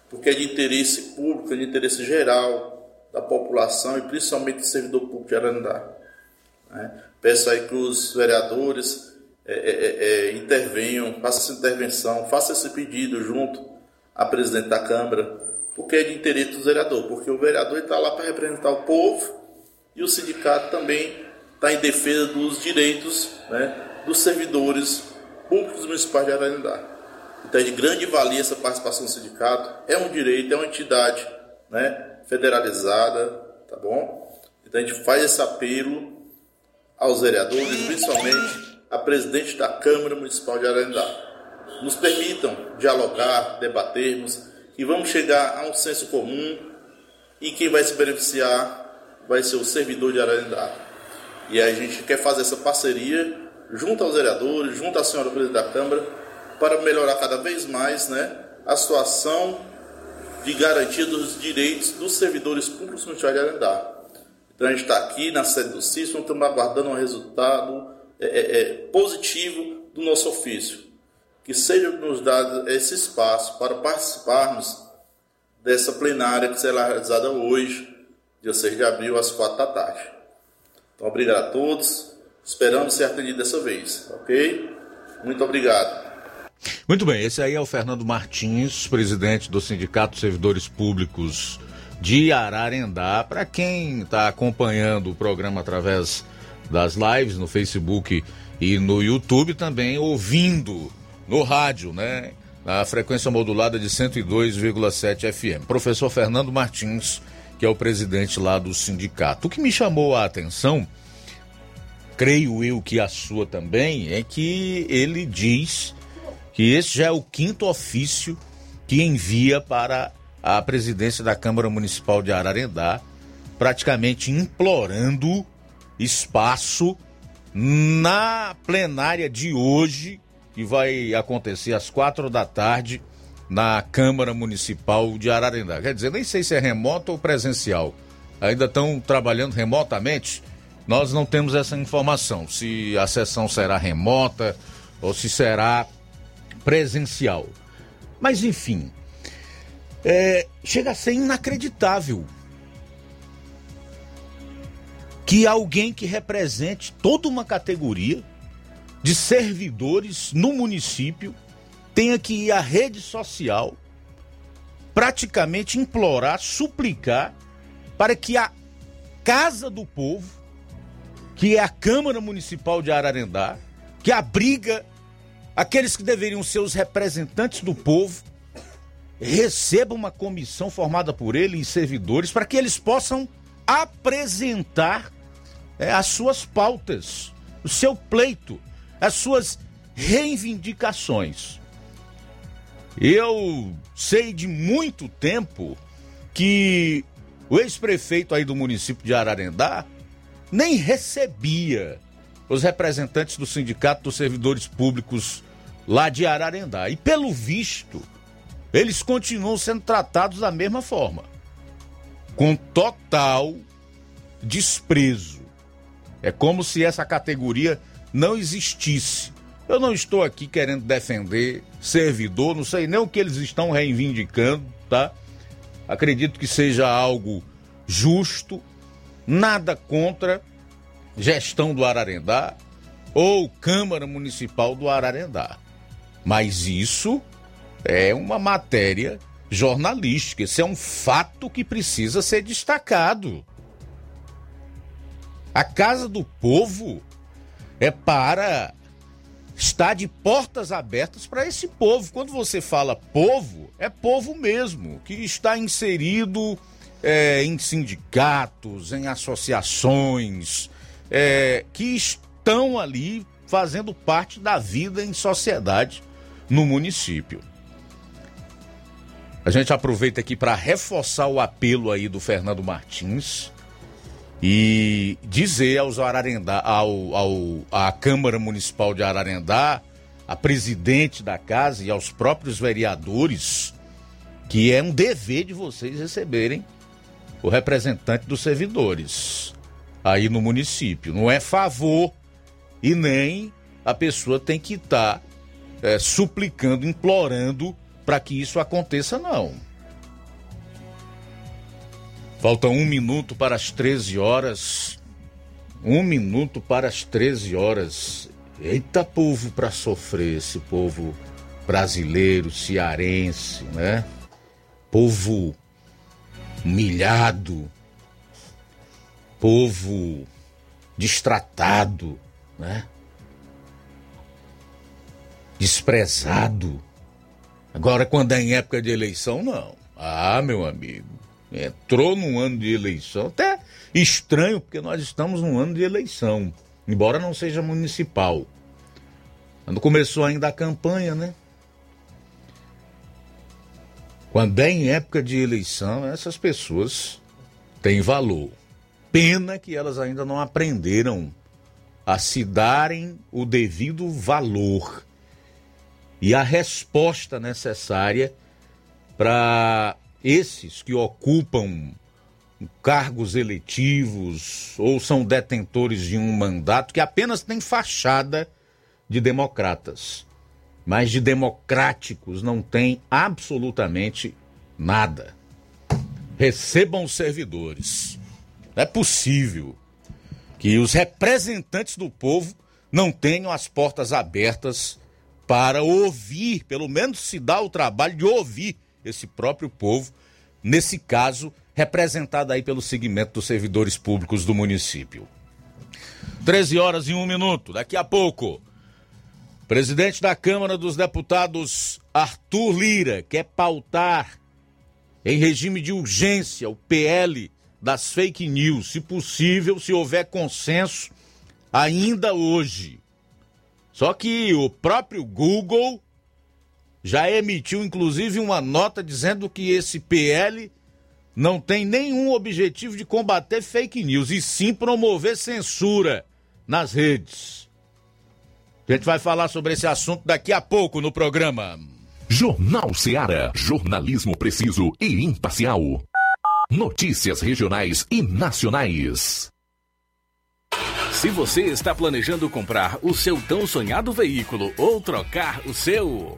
porque é de interesse público, é de interesse geral da população e principalmente do servidor público de Arandá. Né? Peço aí que os vereadores é, é, é, intervenham, façam essa intervenção, façam esse pedido junto à presidente da Câmara, porque é de interesse do vereador, porque o vereador está lá para representar o povo e o sindicato também está em defesa dos direitos né, dos servidores públicos municipais de Ararendá. Então é de grande valia essa participação do sindicato, é um direito, é uma entidade né, federalizada, tá bom? Então a gente faz esse apelo aos vereadores, principalmente a presidente da Câmara Municipal de Ararendá. Nos permitam dialogar, debatermos e vamos chegar a um senso comum e quem vai se beneficiar vai ser o servidor de Ararendá. E a gente quer fazer essa parceria junto aos vereadores, junto à senhora presidente da Câmara, para melhorar cada vez mais né, a situação de garantia dos direitos dos servidores públicos no Estado de Ararendá. Então a gente está aqui na sede do CISO, estamos aguardando um resultado é, é, é, positivo do nosso ofício. Que seja nos dado esse espaço para participarmos dessa plenária que será realizada hoje, dia 6 de abril, às 4 da tarde. Então, obrigado a todos. Esperamos ser atendido dessa vez, ok? Muito obrigado. Muito bem, esse aí é o Fernando Martins, presidente do Sindicato Servidores Públicos de Ararendá. Para quem está acompanhando o programa através das lives no Facebook e no YouTube, também ouvindo no rádio, né? Na frequência modulada de 102,7 FM. Professor Fernando Martins, que é o presidente lá do sindicato. O que me chamou a atenção, creio eu que a sua também, é que ele diz que esse já é o quinto ofício que envia para a presidência da Câmara Municipal de Ararendá, praticamente implorando espaço na plenária de hoje, que vai acontecer às quatro da tarde na Câmara Municipal de Ararendá. Quer dizer, nem sei se é remoto ou presencial. Ainda estão trabalhando remotamente. Nós não temos essa informação, se a sessão será remota ou se será presencial. Mas enfim, é, chega a ser inacreditável que alguém que represente toda uma categoria de servidores no município tenha que ir à rede social praticamente implorar, suplicar para que a Casa do Povo, que é a Câmara Municipal de Ararendá, que abriga aqueles que deveriam ser os representantes do povo, receba uma comissão formada por ele e servidores para que eles possam apresentar é, as suas pautas, o seu pleito, as suas reivindicações. Eu sei de muito tempo que o ex-prefeito aí do município de Ararendá nem recebia os representantes do Sindicato dos Servidores Públicos lá de Ararendá. E pelo visto, eles continuam sendo tratados da mesma forma, com total desprezo. É como se essa categoria não existisse. Eu não estou aqui querendo defender servidor, não sei nem o que eles estão reivindicando, tá? Acredito que seja algo justo, nada contra gestão do Ararendá ou Câmara Municipal do Ararendá. Mas isso é uma matéria jornalística, isso é um fato que precisa ser destacado. A Casa do Povo é para estar de portas abertas para esse povo. Quando você fala povo, é povo mesmo, que está inserido é, em sindicatos, em associações, é, que estão ali fazendo parte da vida em sociedade no município. A gente aproveita aqui para reforçar o apelo aí do Fernando Martins e dizer aos Ararendá, ao, ao, à Câmara Municipal de Ararendá, a presidente da casa e aos próprios vereadores que é um dever de vocês receberem o representante dos servidores aí no município. Não é favor e nem a pessoa tem que estar é, suplicando, implorando para que isso aconteça, não. Falta um minuto para as 13 horas. Um minuto para as 13 horas. Eita povo para sofrer, esse povo brasileiro, cearense, né? Povo humilhado, povo destratado, né? Desprezado. Agora, quando é em época de eleição, não. Ah, meu amigo, entrou num ano de eleição, até estranho, porque nós estamos num ano de eleição, embora não seja municipal. Quando começou ainda a campanha, né? Quando é em época de eleição, essas pessoas têm valor. Pena que elas ainda não aprenderam a se darem o devido valor e a resposta necessária para esses que ocupam cargos eletivos ou são detentores de um mandato que apenas tem fachada de democratas mas de democráticos não tem absolutamente nada. Recebam os servidores. Não é possível que os representantes do povo não tenham as portas abertas para ouvir, pelo menos se dá o trabalho de ouvir esse próprio povo, nesse caso, representado aí pelo segmento dos servidores públicos do município. 13 horas e um minuto, daqui a pouco. Presidente da Câmara dos Deputados, Arthur Lira, quer pautar em regime de urgência o PL das fake news, se possível, se houver consenso, ainda hoje. Só que o próprio Google já emitiu, inclusive, uma nota dizendo que esse PL não tem nenhum objetivo de combater fake news, e sim promover censura nas redes. A gente vai falar sobre esse assunto daqui a pouco no programa. Jornal Seara. Jornalismo preciso e imparcial. Notícias regionais e nacionais. Se você está planejando comprar o seu tão sonhado veículo ou trocar o seu.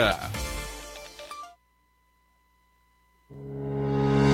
Yeah.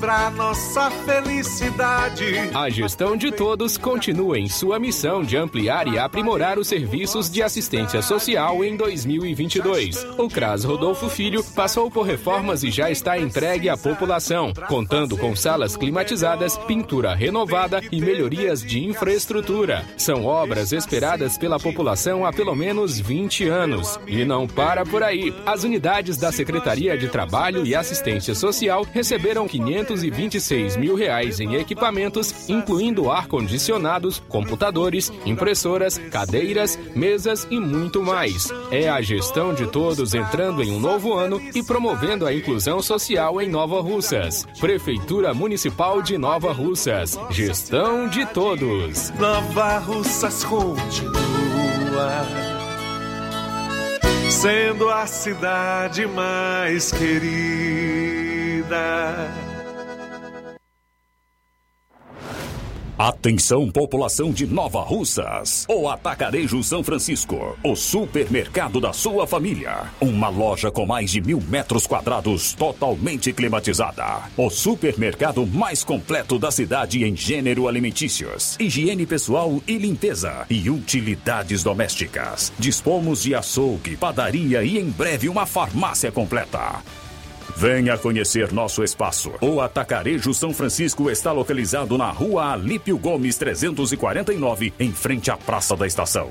para nossa felicidade. A gestão de todos continua em sua missão de ampliar e aprimorar os serviços de assistência social em 2022. O CRAS Rodolfo Filho passou por reformas e já está entregue à população, contando com salas climatizadas, pintura renovada e melhorias de infraestrutura. São obras esperadas pela população há pelo menos 20 anos. E não para por aí. As unidades da Secretaria de Trabalho e Assistência Social receberam 526 mil reais em equipamentos, incluindo ar-condicionados, computadores, impressoras, cadeiras, mesas e muito mais. É a gestão de todos entrando em um novo ano e promovendo a inclusão social em Nova Russas. Prefeitura Municipal de Nova Russas. Gestão de todos. Nova Russas continua sendo a cidade mais querida. Atenção, população de Nova Russas. O Atacarejo São Francisco. O supermercado da sua família. Uma loja com mais de mil metros quadrados, totalmente climatizada. O supermercado mais completo da cidade em gênero alimentícios, higiene pessoal e limpeza. E utilidades domésticas. Dispomos de açougue, padaria e em breve uma farmácia completa. Venha conhecer nosso espaço. O Atacarejo São Francisco está localizado na rua Alípio Gomes 349, em frente à Praça da Estação.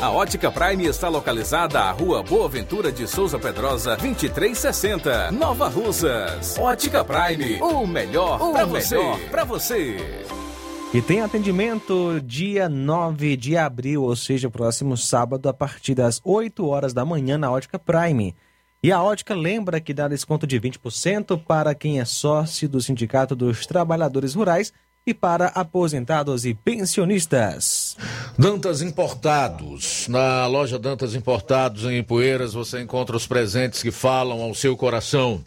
A Ótica Prime está localizada à Rua Boa Ventura de Souza Pedrosa, 2360, Nova Russas. Ótica Prime, o melhor para você. Para você. E tem atendimento dia 9 de abril, ou seja, próximo sábado, a partir das 8 horas da manhã na Ótica Prime. E a Ótica lembra que dá desconto de 20% para quem é sócio do Sindicato dos Trabalhadores Rurais e para aposentados e pensionistas. Dantas Importados. Na loja Dantas Importados em Ipueiras você encontra os presentes que falam ao seu coração.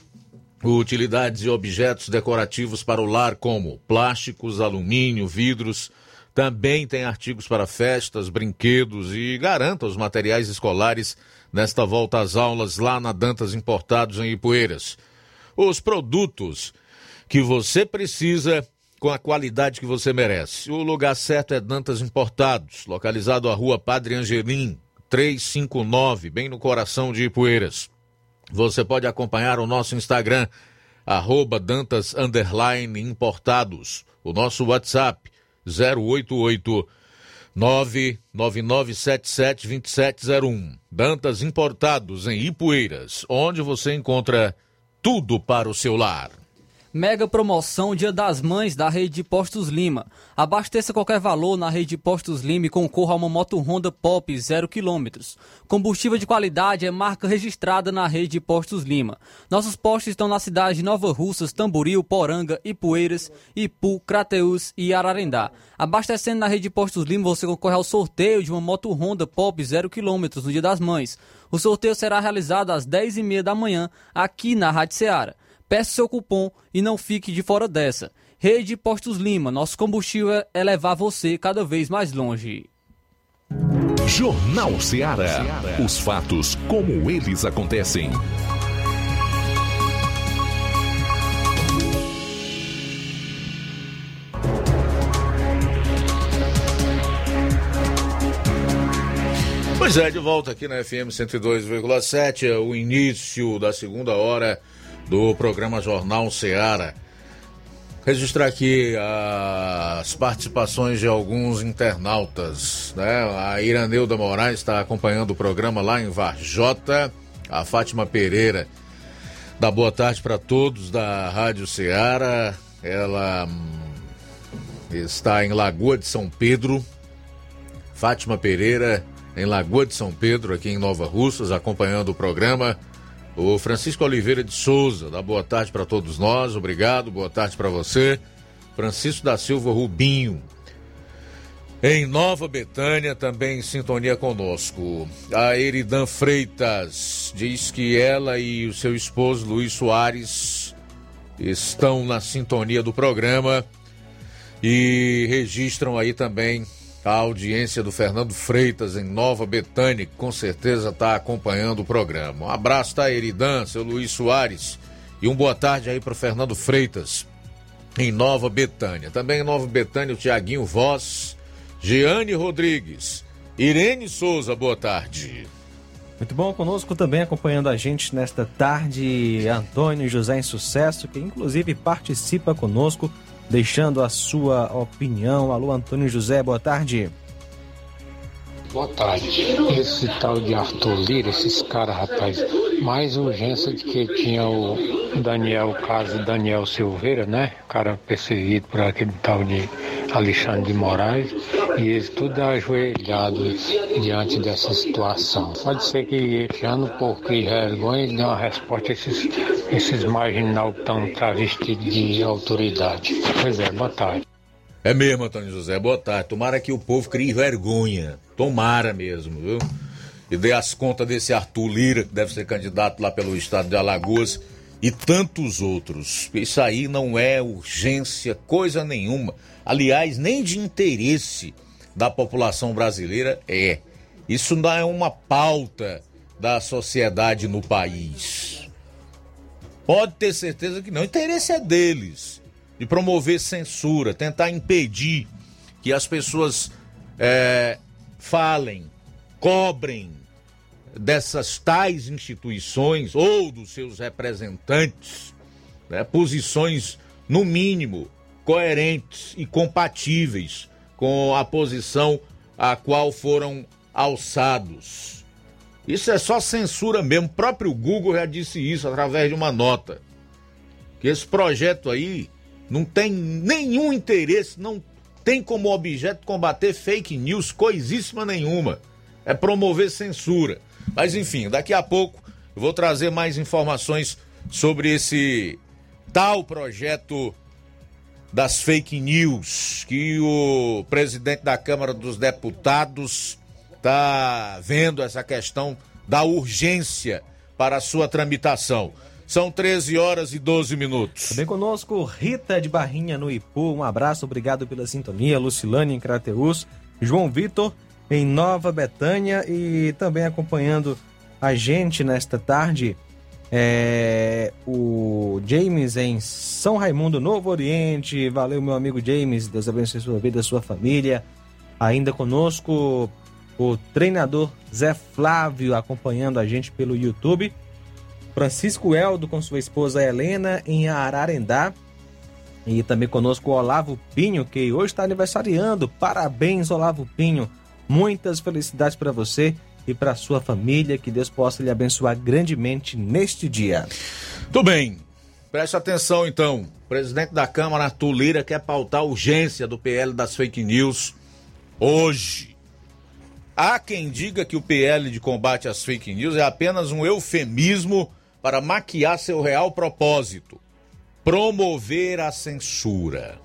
Utilidades e objetos decorativos para o lar, como plásticos, alumínio, vidros. Também tem artigos para festas, brinquedos e garanta os materiais escolares nesta volta às aulas lá na Dantas Importados em Ipueiras. Os produtos que você precisa com a qualidade que você merece. O lugar certo é Dantas Importados, localizado à rua Padre Angelim, 359, bem no coração de Ipueiras. Você pode acompanhar o nosso Instagram, arroba Dantas Importados. O nosso WhatsApp, 088 999772701. Dantas Importados em Ipueiras, onde você encontra tudo para o seu lar. Mega promoção Dia das Mães da Rede de Postos Lima. Abasteça qualquer valor na Rede de Postos Lima e concorra a uma moto Honda Pop 0 km. Combustível de qualidade é marca registrada na Rede de Postos Lima. Nossos postos estão na cidade de Nova Russas, Tamboril, Poranga, Ipueiras, Ipu, Crateús e Ararendá. Abastecendo na Rede de Postos Lima, você concorre ao sorteio de uma moto Honda Pop 0 km no Dia das Mães. O sorteio será realizado às 10h30 da manhã aqui na Rádio Ceará. Peça seu cupom e não fique de fora dessa. Rede Postos Lima, nosso combustível é levar você cada vez mais longe. Jornal Ceará. Os fatos como eles acontecem. Pois é, de volta aqui na FM 102,7, é o início da segunda hora do programa Jornal Seara. Registrar aqui as participações de alguns internautas. Né? A Iraneuda Moraes está acompanhando o programa lá em Varjota. A Fátima Pereira dá boa tarde para todos da Rádio Ceará. Ela hum, está em Lagoa de São Pedro. Fátima Pereira em Lagoa de São Pedro, aqui em Nova Russas, acompanhando o programa. O Francisco Oliveira de Souza, dá boa tarde para todos nós, obrigado, boa tarde para você. Francisco da Silva Rubinho, em Nova Betânia, também em sintonia conosco. A Eridan Freitas diz que ela e o seu esposo Luiz Soares estão na sintonia do programa e registram aí também a audiência do Fernando Freitas em Nova Betânia, que com certeza está acompanhando o programa. Um abraço, tá, Eridan, seu Luiz Soares, e um boa tarde aí para o Fernando Freitas em Nova Betânia. Também em Nova Betânia, o Tiaguinho Voz, Jeane Rodrigues, Irene Souza, boa tarde. Muito bom, conosco também acompanhando a gente nesta tarde, Antônio José em Sucesso, que inclusive participa conosco deixando a sua opinião. Alô, Antônio José, boa tarde. Boa tarde. Esse tal de Arthur Lira, esses caras, rapaz, mais urgência de que tinha o Daniel, o caso Daniel Silveira, né? O cara perseguido por aquele tal de Alexandre de Moraes, e eles tudo ajoelhados diante dessa situação. Pode ser que esse ano, por criar vergonha, ele dê uma resposta a esses, esses marginal que estão travestidos de autoridade. Pois é, boa tarde. É mesmo, Antônio José, boa tarde. Tomara que o povo crie vergonha. Tomara mesmo, viu? E dê as contas desse Arthur Lira, que deve ser candidato lá pelo estado de Alagoas, e tantos outros. Isso aí não é urgência, coisa nenhuma. Aliás, nem de interesse da população brasileira é. Isso não é uma pauta da sociedade no país. Pode ter certeza que não. O interesse é deles de promover censura, tentar impedir que as pessoas é, falem, cobrem dessas tais instituições ou dos seus representantes né, posições, no mínimo, coerentes e compatíveis com a posição a qual foram alçados. Isso é só censura mesmo. O próprio Google já disse isso através de uma nota. Que esse projeto aí não tem nenhum interesse, não tem como objeto combater fake news, coisíssima nenhuma. É promover censura. Mas enfim, daqui a pouco eu vou trazer mais informações sobre esse tal projeto das fake news que o presidente da Câmara dos Deputados está vendo essa questão da urgência para a sua tramitação. São 13 horas e 12 minutos. Também conosco, Rita de Barrinha no Ipu. Um abraço, obrigado pela sintonia. Lucilane em Crateus, João Vitor em Nova Betânia e também acompanhando a gente nesta tarde é, o James em São Raimundo, Novo Oriente. Valeu, meu amigo James. Deus abençoe sua vida, sua família. Ainda conosco o treinador Zé Flávio acompanhando a gente pelo YouTube. Francisco Eldo com sua esposa Helena em Ararendá. E também conosco o Olavo Pinho, que hoje está aniversariando. Parabéns, Olavo Pinho. Muitas felicidades para você e para sua família. Que Deus possa lhe abençoar grandemente neste dia. Tudo bem. Preste atenção então. Presidente da Câmara, Arthur Lira, quer pautar a urgência do PL das fake news hoje. Há quem diga que o PL de combate às fake news é apenas um eufemismo para maquiar seu real propósito: promover a censura.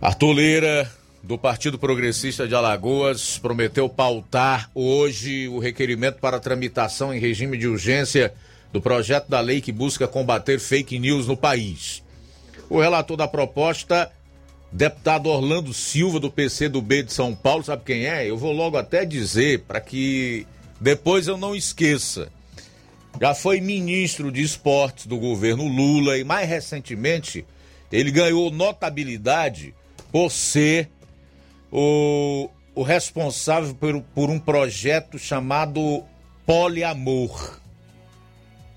Arthur Lira do Partido Progressista de Alagoas prometeu pautar hoje o requerimento para tramitação em regime de urgência do projeto da lei que busca combater fake news no país. O relator da proposta, deputado Orlando Silva, do PCdoB de São Paulo, sabe quem é? Eu vou logo até dizer para que depois eu não esqueça. Já foi ministro de esportes do governo Lula e mais recentemente ele ganhou notabilidade por ser o, o responsável por, por um projeto chamado Poliamor.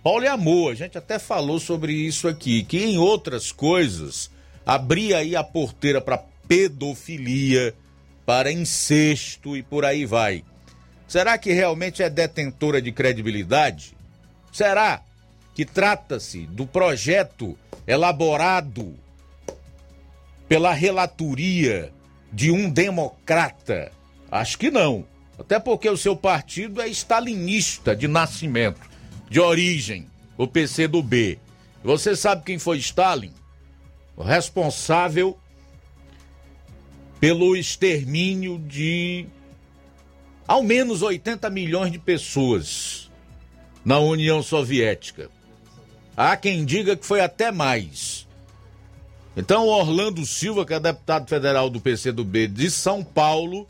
Poliamor, a gente até falou sobre isso aqui, que em outras coisas abria aí a porteira para pedofilia, para incesto e por aí vai. Será que realmente é detentora de credibilidade? Será que trata-se do projeto elaborado pela relatoria de um democrata Acho que não. Até porque o seu partido é stalinista de nascimento, de origem, o PCdoB. Você sabe quem foi Stalin? Responsável pelo extermínio de ao menos 80 milhões de pessoas na União Soviética. Há quem diga que foi até mais. Então, Orlando Silva, que é deputado federal do PCdoB de São Paulo,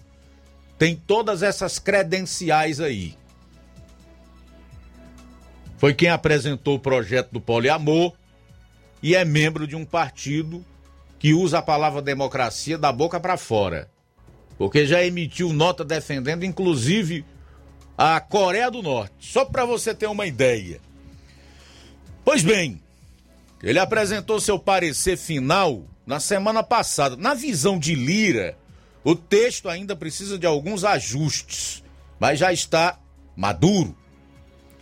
tem todas essas credenciais aí. Foi quem apresentou o projeto do poliamor e é membro de um partido que usa a palavra democracia da boca para fora. Porque já emitiu nota defendendo, inclusive, a Coreia do Norte. Só para você ter uma ideia. Pois bem, ele apresentou seu parecer final na semana passada. Na visão de Lira, o texto ainda precisa de alguns ajustes, mas já está maduro.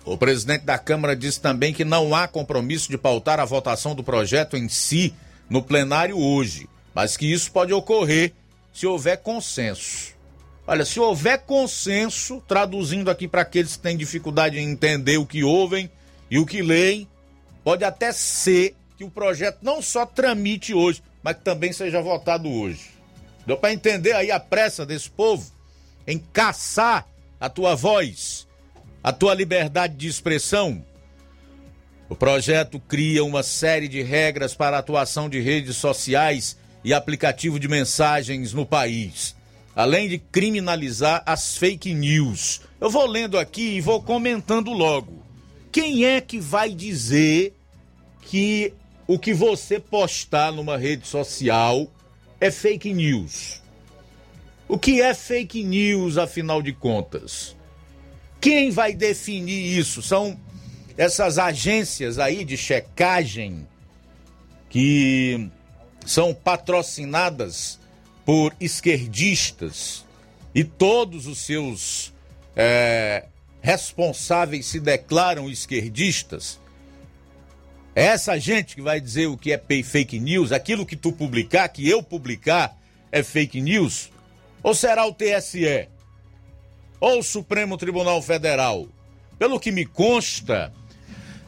O presidente da Câmara disse também que não há compromisso de pautar a votação do projeto em si no plenário hoje, mas que isso pode ocorrer se houver consenso. Olha, se houver consenso, traduzindo aqui para aqueles que têm dificuldade em entender o que ouvem e o que leem, pode até ser que o projeto não só tramite hoje, mas que também seja votado hoje. Deu para entender aí a pressa desse povo em caçar a tua voz, a tua liberdade de expressão? O projeto cria uma série de regras para a atuação de redes sociais e aplicativo de mensagens no país, além de criminalizar as fake news. Eu vou lendo aqui e vou comentando logo. Quem é que vai dizer que o que você postar numa rede social é fake news? O que é fake news, afinal de contas? Quem vai definir isso? São essas agências aí de checagem que são patrocinadas por esquerdistas e todos os seus é, responsáveis se declaram esquerdistas. É essa gente que vai dizer o que é fake news, aquilo que tu publicar, que eu publicar, é fake news? Ou será o TSE? Ou Supremo Tribunal Federal? Pelo que me consta,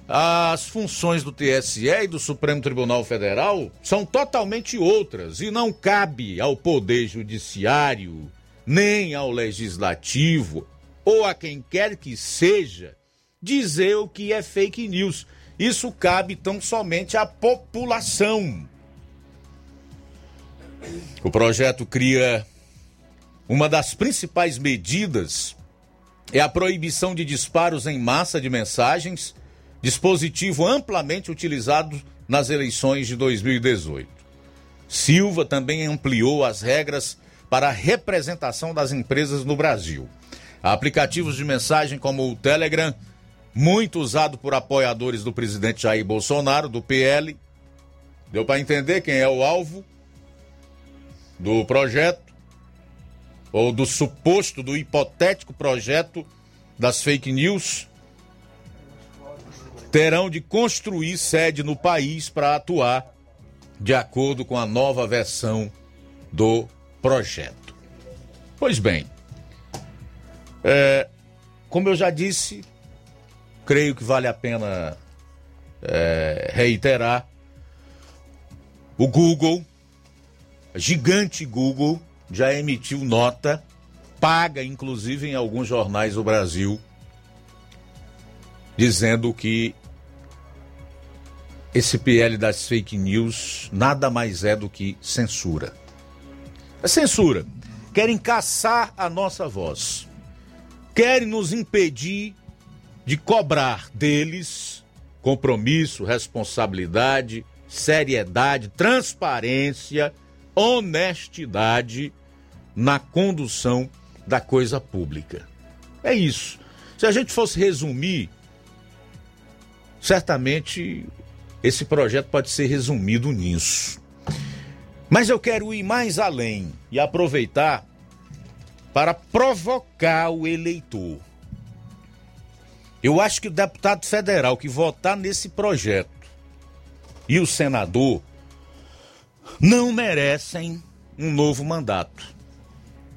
as funções do TSE e do Supremo Tribunal Federal são totalmente outras e não cabe ao Poder Judiciário, nem ao Legislativo ou a quem quer que seja dizer o que é fake news. Isso cabe tão somente à população. O projeto cria uma das principais medidas é a proibição de disparos em massa de mensagens dispositivo amplamente utilizado nas eleições de 2018. Silva também ampliou as regras para a representação das empresas no Brasil. Aplicativos de mensagem como o Telegram, muito usado por apoiadores do presidente Jair Bolsonaro, do PL. Deu para entender quem é o alvo do projeto, ou do suposto, do hipotético projeto das fake news terão de construir sede no país para atuar de acordo com a nova versão do projeto. Pois bem, é, como eu já disse, creio que vale a pena é, reiterar: o Google, gigante Google, já emitiu nota, paga inclusive em alguns jornais do Brasil, dizendo que esse PL das fake news nada mais é do que censura. É censura. Querem caçar a nossa voz. Querem nos impedir de cobrar deles compromisso, responsabilidade, seriedade, transparência, honestidade na condução da coisa pública. É isso. Se a gente fosse resumir, certamente esse projeto pode ser resumido nisso. Mas eu quero ir mais além e aproveitar para provocar o eleitor. Eu acho que o deputado federal que votar nesse projeto e o senador não merecem um novo mandato.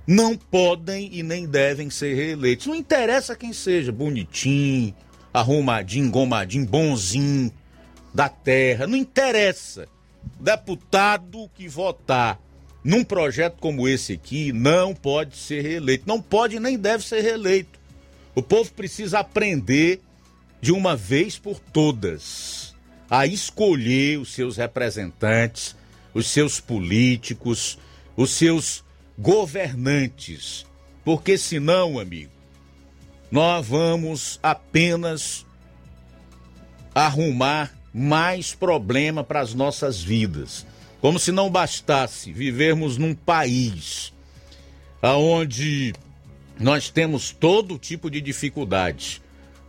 Não podem e nem devem ser reeleitos. Não interessa quem seja, bonitinho, arrumadinho, engomadinho, bonzinho da terra, não interessa. Deputado que votar num projeto como esse aqui não pode ser reeleito. Não pode nem deve ser reeleito. O povo precisa aprender de uma vez por todas a escolher os seus representantes, os seus políticos, os seus governantes. Porque senão, amigo, nós vamos apenas arrumar mais problema para as nossas vidas. Como se não bastasse vivermos num país onde nós temos todo tipo de dificuldades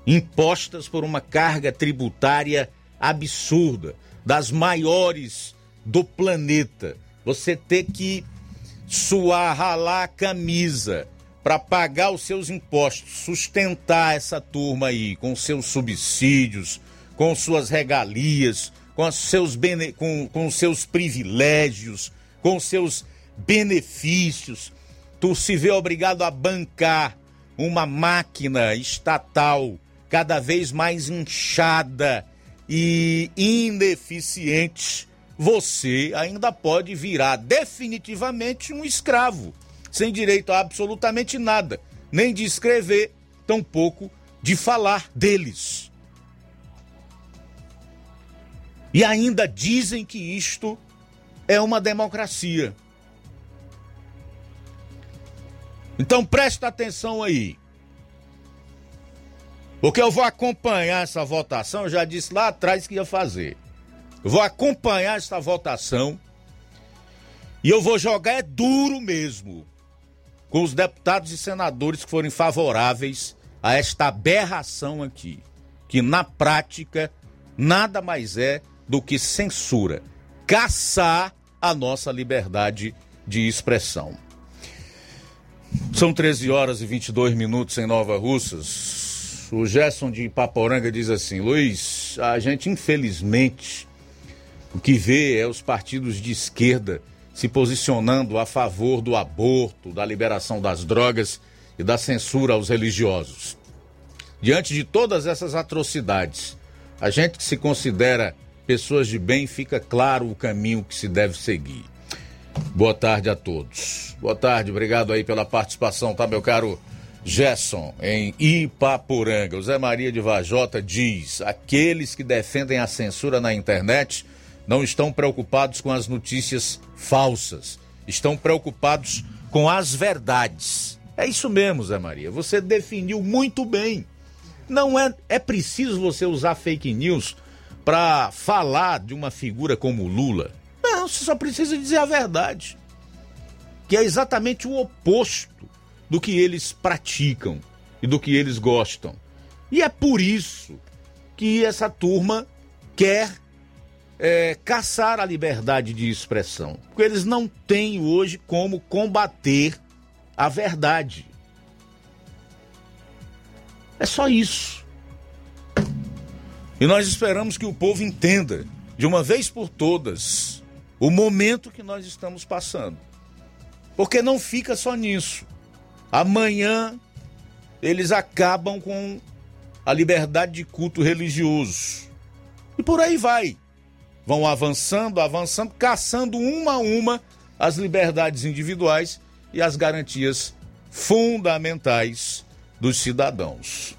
impostas por uma carga tributária absurda, das maiores do planeta. Você ter que suar, ralar a camisa para pagar os seus impostos, sustentar essa turma aí com seus subsídios, com suas regalias, com seus, bene... com, com seus privilégios, com seus benefícios. Tu se vê obrigado a bancar uma máquina estatal cada vez mais inchada e ineficiente, você ainda pode virar definitivamente um escravo, sem direito a absolutamente nada, nem de escrever, tampouco de falar deles. E ainda dizem que isto é uma democracia. Então presta atenção aí. Porque eu vou acompanhar essa votação, eu já disse lá atrás que ia fazer. Eu vou acompanhar essa votação e eu vou jogar é duro mesmo com os deputados e senadores que forem favoráveis a esta aberração aqui, que na prática nada mais é do que censura, caçar a nossa liberdade de expressão. São 13 horas e 22 minutos em Nova Russas. O Gerson de Paporanga diz assim: Luiz, a gente infelizmente o que vê é os partidos de esquerda se posicionando a favor do aborto, da liberação das drogas e da censura aos religiosos. Diante de todas essas atrocidades, a gente que se considera pessoas de bem, fica claro o caminho que se deve seguir. Boa tarde a todos. Boa tarde, obrigado aí pela participação, tá, meu caro Gerson, em Ipaporanga. O Zé Maria de Vajota diz: aqueles que defendem a censura na internet não estão preocupados com as notícias falsas, estão preocupados com as verdades. É isso mesmo, Zé Maria. Você definiu muito bem. Não é, é preciso você usar fake news para falar de uma figura como Lula. Não, você só precisa dizer a verdade. Que é exatamente o oposto do que eles praticam e do que eles gostam. E é por isso que essa turma quer é, caçar a liberdade de expressão. Porque eles não têm hoje como combater a verdade. É só isso. E nós esperamos que o povo entenda, de uma vez por todas, o momento que nós estamos passando. Porque não fica só nisso. Amanhã eles acabam com a liberdade de culto religioso. E por aí vai. Vão avançando, avançando, caçando uma a uma as liberdades individuais e as garantias fundamentais dos cidadãos.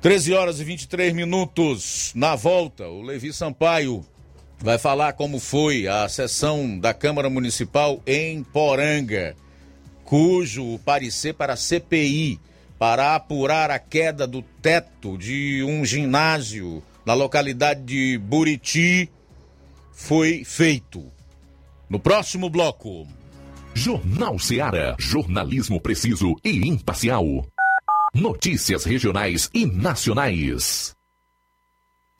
13 horas e 23 minutos. Na volta, o Levi Sampaio vai falar como foi a sessão da Câmara Municipal em Poranga, cujo parecer para a CPI para apurar a queda do teto de um ginásio na localidade de Buriti foi feito. No próximo bloco. Jornal Seara. Jornalismo preciso e imparcial. Notícias regionais e nacionais.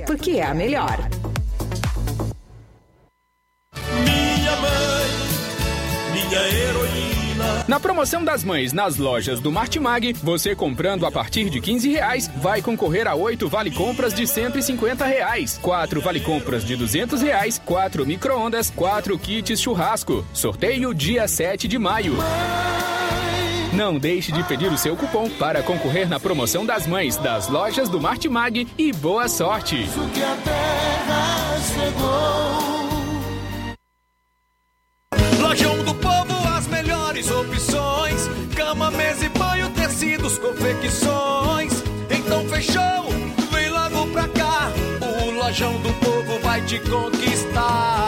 porque é a melhor. Minha mãe, minha heroína. Na promoção das mães nas lojas do Martimag, você comprando a partir de 15 reais vai concorrer a 8 vale compras de 150 reais, 4 vale compras de 200 reais, 4 micro-ondas, 4 kits churrasco. Sorteio dia 7 de maio. Não deixe de pedir o seu cupom para concorrer na promoção das mães das lojas do Martimag e boa sorte! Lojão do Povo, as melhores opções: cama, mesa e banho, tecidos, confecções. Então fechou, vem logo pra cá. O Lojão do Povo vai te conquistar.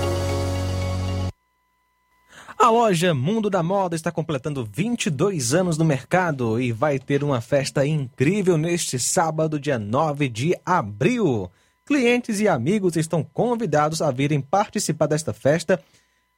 A loja Mundo da Moda está completando 22 anos no mercado e vai ter uma festa incrível neste sábado, dia 9 de abril. Clientes e amigos estão convidados a virem participar desta festa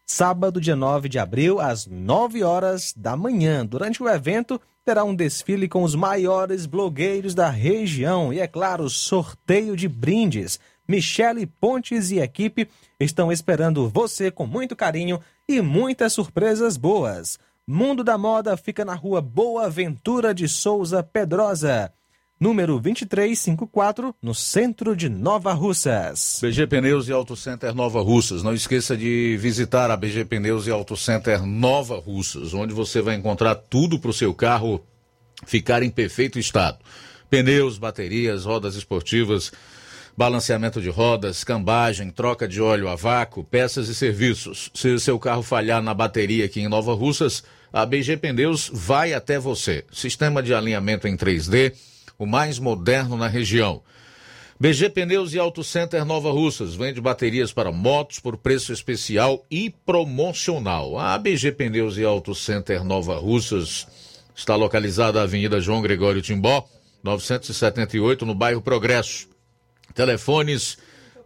sábado, dia 9 de abril, às 9 horas da manhã. Durante o evento, terá um desfile com os maiores blogueiros da região e, é claro, sorteio de brindes. Michele Pontes e equipe estão esperando você com muito carinho e muitas surpresas boas. Mundo da Moda fica na rua Boa Ventura de Souza Pedrosa, número 2354, no centro de Nova Russas. BG Pneus e Auto Center Nova Russas. Não esqueça de visitar a BG Pneus e Auto Center Nova Russas, onde você vai encontrar tudo para o seu carro ficar em perfeito estado. Pneus, baterias, rodas esportivas balanceamento de rodas, cambagem, troca de óleo a vácuo, peças e serviços. Se seu carro falhar na bateria aqui em Nova Russas, a BG Pneus vai até você. Sistema de alinhamento em 3D, o mais moderno na região. BG Pneus e Auto Center Nova Russas vende baterias para motos por preço especial e promocional. A BG Pneus e Auto Center Nova Russas está localizada na Avenida João Gregório Timbó, 978, no bairro Progresso. Telefones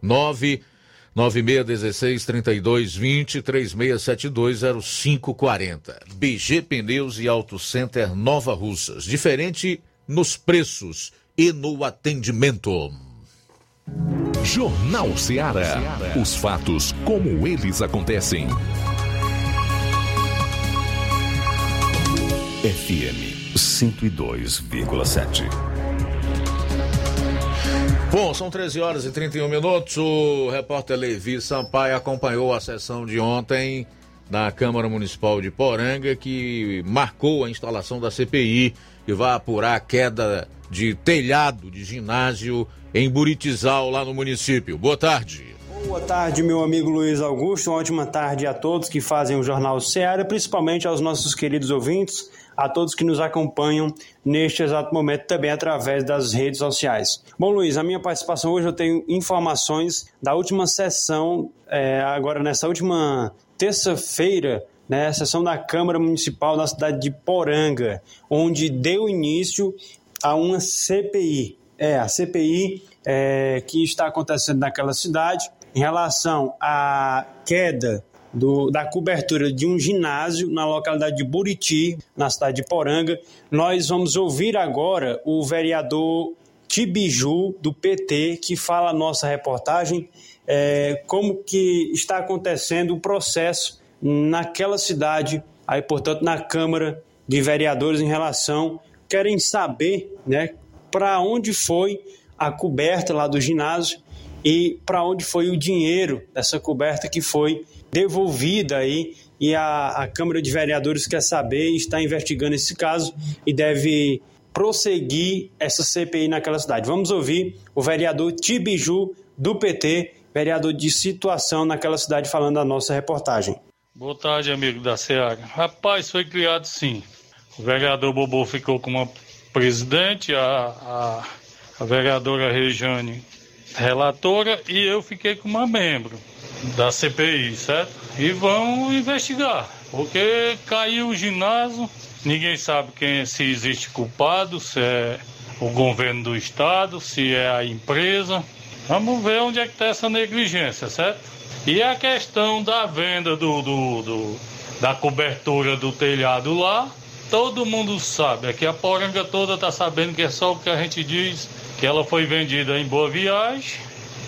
99616 3220 3672 0540. BG Pneus e Auto Center Nova Russas. Diferente nos preços e no atendimento. Jornal Ceará. Os fatos como eles acontecem. FM 102,7. Bom, são 13 horas e 31 minutos. O repórter Levi Sampaio acompanhou a sessão de ontem na Câmara Municipal de Poranga, que marcou a instalação da CPI e vai apurar a queda de telhado de ginásio em Buritizal, lá no município. Boa tarde. Boa tarde, meu amigo Luiz Augusto. Uma ótima tarde a todos que fazem o Jornal Ceará, principalmente aos nossos queridos ouvintes, a todos que nos acompanham neste exato momento também através das redes sociais. Bom, Luiz, a minha participação hoje eu tenho informações da última sessão, é, agora nessa última terça-feira, né, sessão da Câmara Municipal da cidade de Poranga, onde deu início a uma CPI. É, a CPI é, que está acontecendo naquela cidade em relação à queda do, da cobertura de um ginásio na localidade de Buriti, na cidade de Poranga. Nós vamos ouvir agora o vereador Tibiju, do PT, que fala a nossa reportagem, é, como que está acontecendo o processo naquela cidade, aí, portanto, na Câmara de Vereadores em relação, querem saber, né, para onde foi a coberta lá do ginásio e para onde foi o dinheiro dessa coberta que foi devolvida aí e a, a Câmara de Vereadores quer saber está investigando esse caso e deve prosseguir essa CPI naquela cidade. Vamos ouvir o vereador Tibiju do PT, vereador de situação naquela cidade, falando a nossa reportagem. Boa tarde, amigo da SEAG. Rapaz, foi criado sim. O vereador Bobo ficou como presidente, a, a, a vereadora Rejane relatora e eu fiquei como membro da CPI, certo? E vão investigar, porque caiu o ginásio, ninguém sabe quem se existe culpado, se é o governo do estado, se é a empresa. Vamos ver onde é que está essa negligência, certo? E a questão da venda do, do, do da cobertura do telhado lá, todo mundo sabe. Aqui a poranga toda está sabendo que é só o que a gente diz, que ela foi vendida em Boa Viagem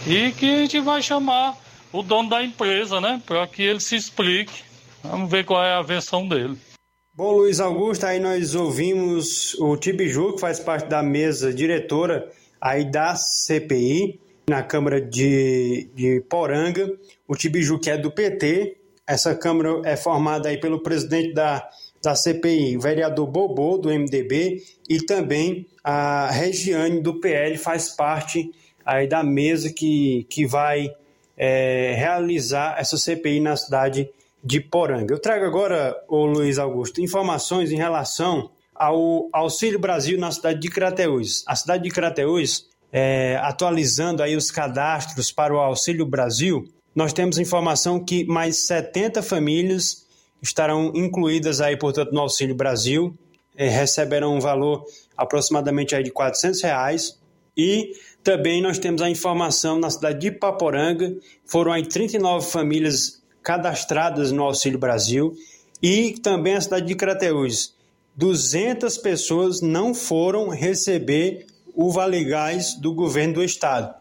e que a gente vai chamar o dono da empresa, né? Para que ele se explique. Vamos ver qual é a versão dele. Bom, Luiz Augusto, aí nós ouvimos o Tibiju, que faz parte da mesa diretora aí da CPI, na Câmara de, de Poranga. O Tibiju, que é do PT. Essa Câmara é formada aí pelo presidente da, da CPI, o vereador Bobô, do MDB, e também a Regiane, do PL, faz parte aí da mesa que, que vai é, realizar essa CPI na cidade de Poranga. Eu trago agora, o Luiz Augusto, informações em relação ao Auxílio Brasil na cidade de Crateús. A cidade de Crateús, é, atualizando aí os cadastros para o Auxílio Brasil, nós temos informação que mais 70 famílias estarão incluídas aí, portanto, no Auxílio Brasil, é, receberão um valor aproximadamente aí de 400 reais e também nós temos a informação na cidade de Paporanga, foram aí 39 famílias cadastradas no Auxílio Brasil e também a cidade de Crateús. 200 pessoas não foram receber o Vale Gás do governo do estado.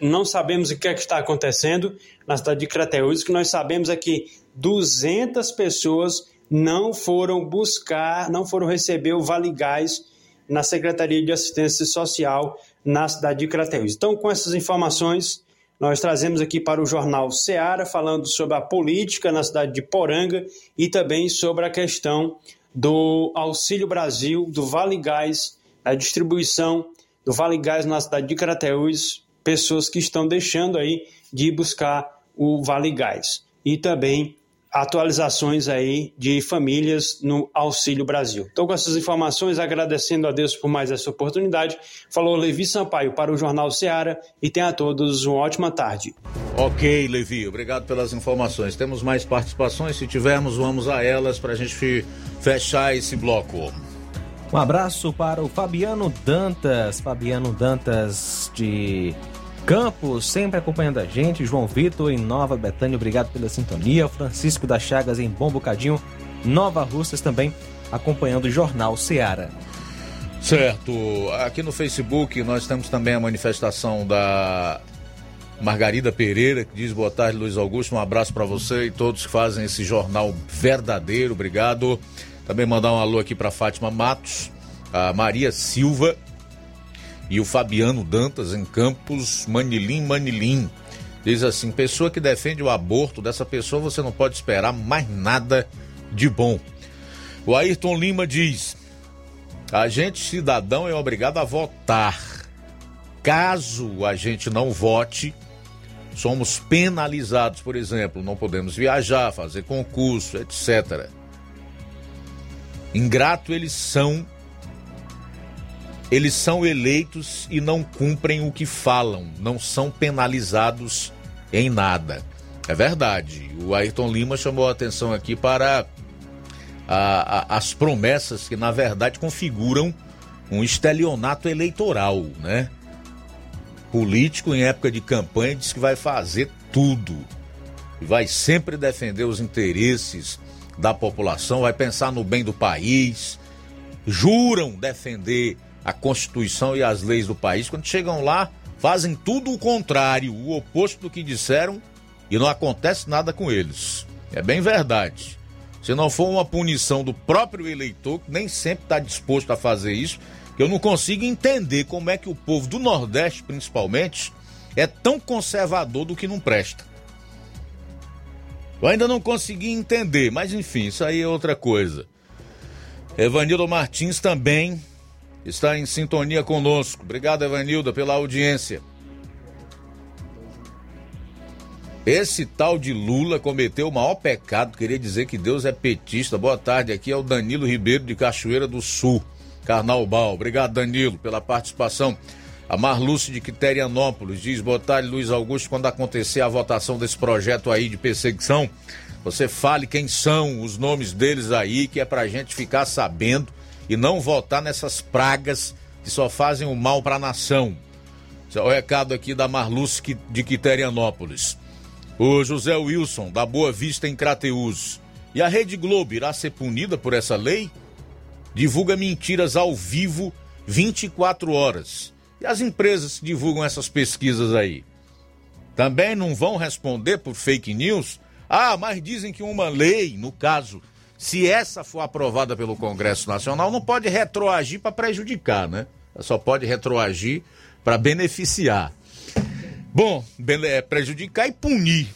Não sabemos o que, é que está acontecendo na cidade de Crateús, o que nós sabemos é que 200 pessoas não foram buscar, não foram receber o Vale Gás na Secretaria de Assistência Social na cidade de Crateús. Então, com essas informações, nós trazemos aqui para o jornal Seara, falando sobre a política na cidade de Poranga e também sobre a questão do Auxílio Brasil, do Vale Gás, a distribuição do Vale Gás na cidade de Crateús pessoas que estão deixando aí de buscar o Vale Gás. E também atualizações aí de famílias no Auxílio Brasil. Então, com essas informações, agradecendo a Deus por mais essa oportunidade, falou Levi Sampaio para o Jornal Ceará e tenha a todos uma ótima tarde. Ok, Levi, obrigado pelas informações. Temos mais participações, se tivermos, vamos a elas para a gente fechar esse bloco. Um abraço para o Fabiano Dantas, Fabiano Dantas de Campos, sempre acompanhando a gente. João Vitor em Nova Betânia, obrigado pela sintonia. Francisco das Chagas em Bom Bocadinho. Nova Russas também acompanhando o Jornal Seara. Certo. Aqui no Facebook nós temos também a manifestação da Margarida Pereira, que diz boa tarde, Luiz Augusto. Um abraço para você e todos que fazem esse jornal verdadeiro. Obrigado. Também mandar um alô aqui para Fátima Matos, a Maria Silva e o Fabiano Dantas em Campos, Manilim, Manilim. Diz assim: pessoa que defende o aborto, dessa pessoa você não pode esperar mais nada de bom. O Ayrton Lima diz: a gente cidadão é obrigado a votar. Caso a gente não vote, somos penalizados, por exemplo, não podemos viajar, fazer concurso, etc. Ingrato eles são eles são eleitos e não cumprem o que falam, não são penalizados em nada. É verdade. O Ayrton Lima chamou a atenção aqui para a, a, as promessas que, na verdade, configuram um estelionato eleitoral, né? Político em época de campanha diz que vai fazer tudo. Vai sempre defender os interesses da população, vai pensar no bem do país. Juram defender a Constituição e as leis do país, quando chegam lá, fazem tudo o contrário, o oposto do que disseram e não acontece nada com eles. É bem verdade. Se não for uma punição do próprio eleitor, que nem sempre está disposto a fazer isso, eu não consigo entender como é que o povo do Nordeste, principalmente, é tão conservador do que não presta. Eu ainda não consegui entender, mas enfim, isso aí é outra coisa. Evanildo Martins também está em sintonia conosco. Obrigado, Evanilda, pela audiência. Esse tal de Lula cometeu o maior pecado, queria dizer que Deus é petista. Boa tarde, aqui é o Danilo Ribeiro de Cachoeira do Sul, Carnaubal. Obrigado, Danilo, pela participação. A Marluce de Quiterianópolis diz: Boa tarde, Luiz Augusto. Quando acontecer a votação desse projeto aí de perseguição, você fale quem são os nomes deles aí, que é pra gente ficar sabendo e não votar nessas pragas que só fazem o mal para a nação. Esse é o recado aqui da Marluce de Quiterianópolis. O José Wilson, da Boa Vista em Crateus. E a Rede Globo irá ser punida por essa lei? Divulga mentiras ao vivo 24 horas. E as empresas que divulgam essas pesquisas aí? Também não vão responder por fake news? Ah, mas dizem que uma lei, no caso se essa for aprovada pelo Congresso Nacional, não pode retroagir para prejudicar, né? Só pode retroagir para beneficiar. Bom, é, prejudicar e punir.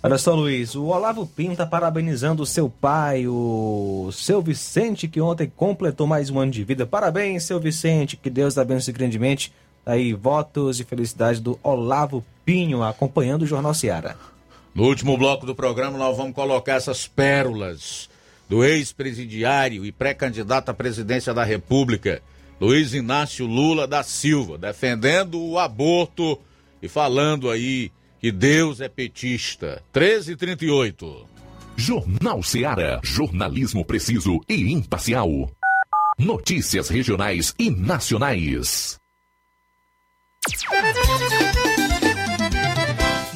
Olha só, Luiz, o Olavo Pinto está parabenizando o seu pai, o seu Vicente, que ontem completou mais um ano de vida. Parabéns, seu Vicente, que Deus abençoe grandemente. Aí, votos e felicidades do Olavo Pinho, acompanhando o Jornal Seara. No último bloco do programa, nós vamos colocar essas pérolas do ex-presidiário e pré-candidato à presidência da República, Luiz Inácio Lula da Silva, defendendo o aborto e falando aí que Deus é petista. 13h38. Jornal Seara. Jornalismo preciso e imparcial. Notícias regionais e nacionais.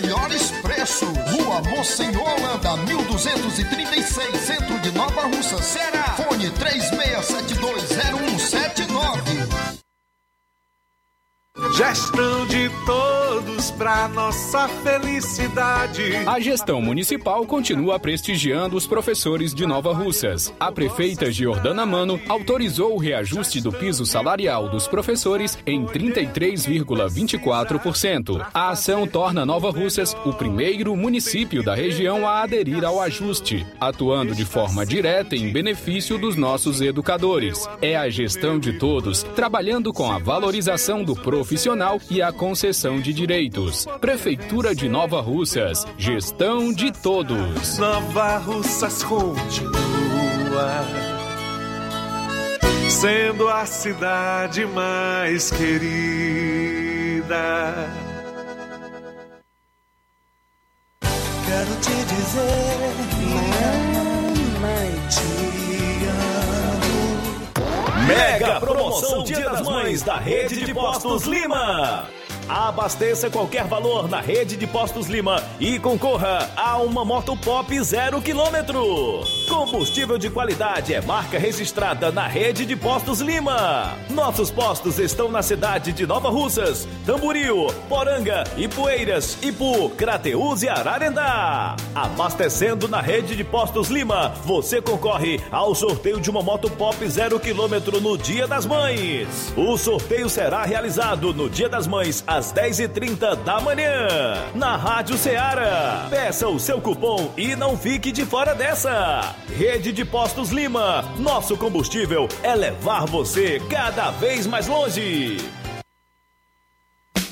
melhores preços. Rua Holanda, 1236, centro de Nova Russa, Ceará. Fone 36720179. Gestão de todos para nossa felicidade. A gestão municipal continua prestigiando os professores de Nova Russas. A prefeita Giordana Mano autorizou o reajuste do piso salarial dos professores em 33,24%. A ação torna Nova Russas o primeiro município da região a aderir ao ajuste, atuando de forma direta em benefício dos nossos educadores. É a gestão de todos, trabalhando com a valorização do profissional e a concessão de direitos. Prefeitura de Nova Russas. Gestão de todos. Nova Russas continua sendo a cidade mais querida. Quero te dizer, mamãe, te amo. Mega promoção Dia das Mães da Rede de Postos Lima. Abasteça qualquer valor na rede de Postos Lima e concorra a uma moto pop zero quilômetro. Combustível de qualidade é marca registrada na rede de Postos Lima. Nossos postos estão na cidade de Nova Russas, Tamboril, Poranga, Ipueiras, Ipu, Crateús e Ararendá. Abastecendo na rede de Postos Lima, você concorre ao sorteio de uma moto pop zero quilômetro no Dia das Mães. O sorteio será realizado no Dia das Mães às 10h30 da manhã, na Rádio Ceará. Peça o seu cupom e não fique de fora dessa. Rede de Postos Lima, nosso combustível é levar você cada vez mais longe.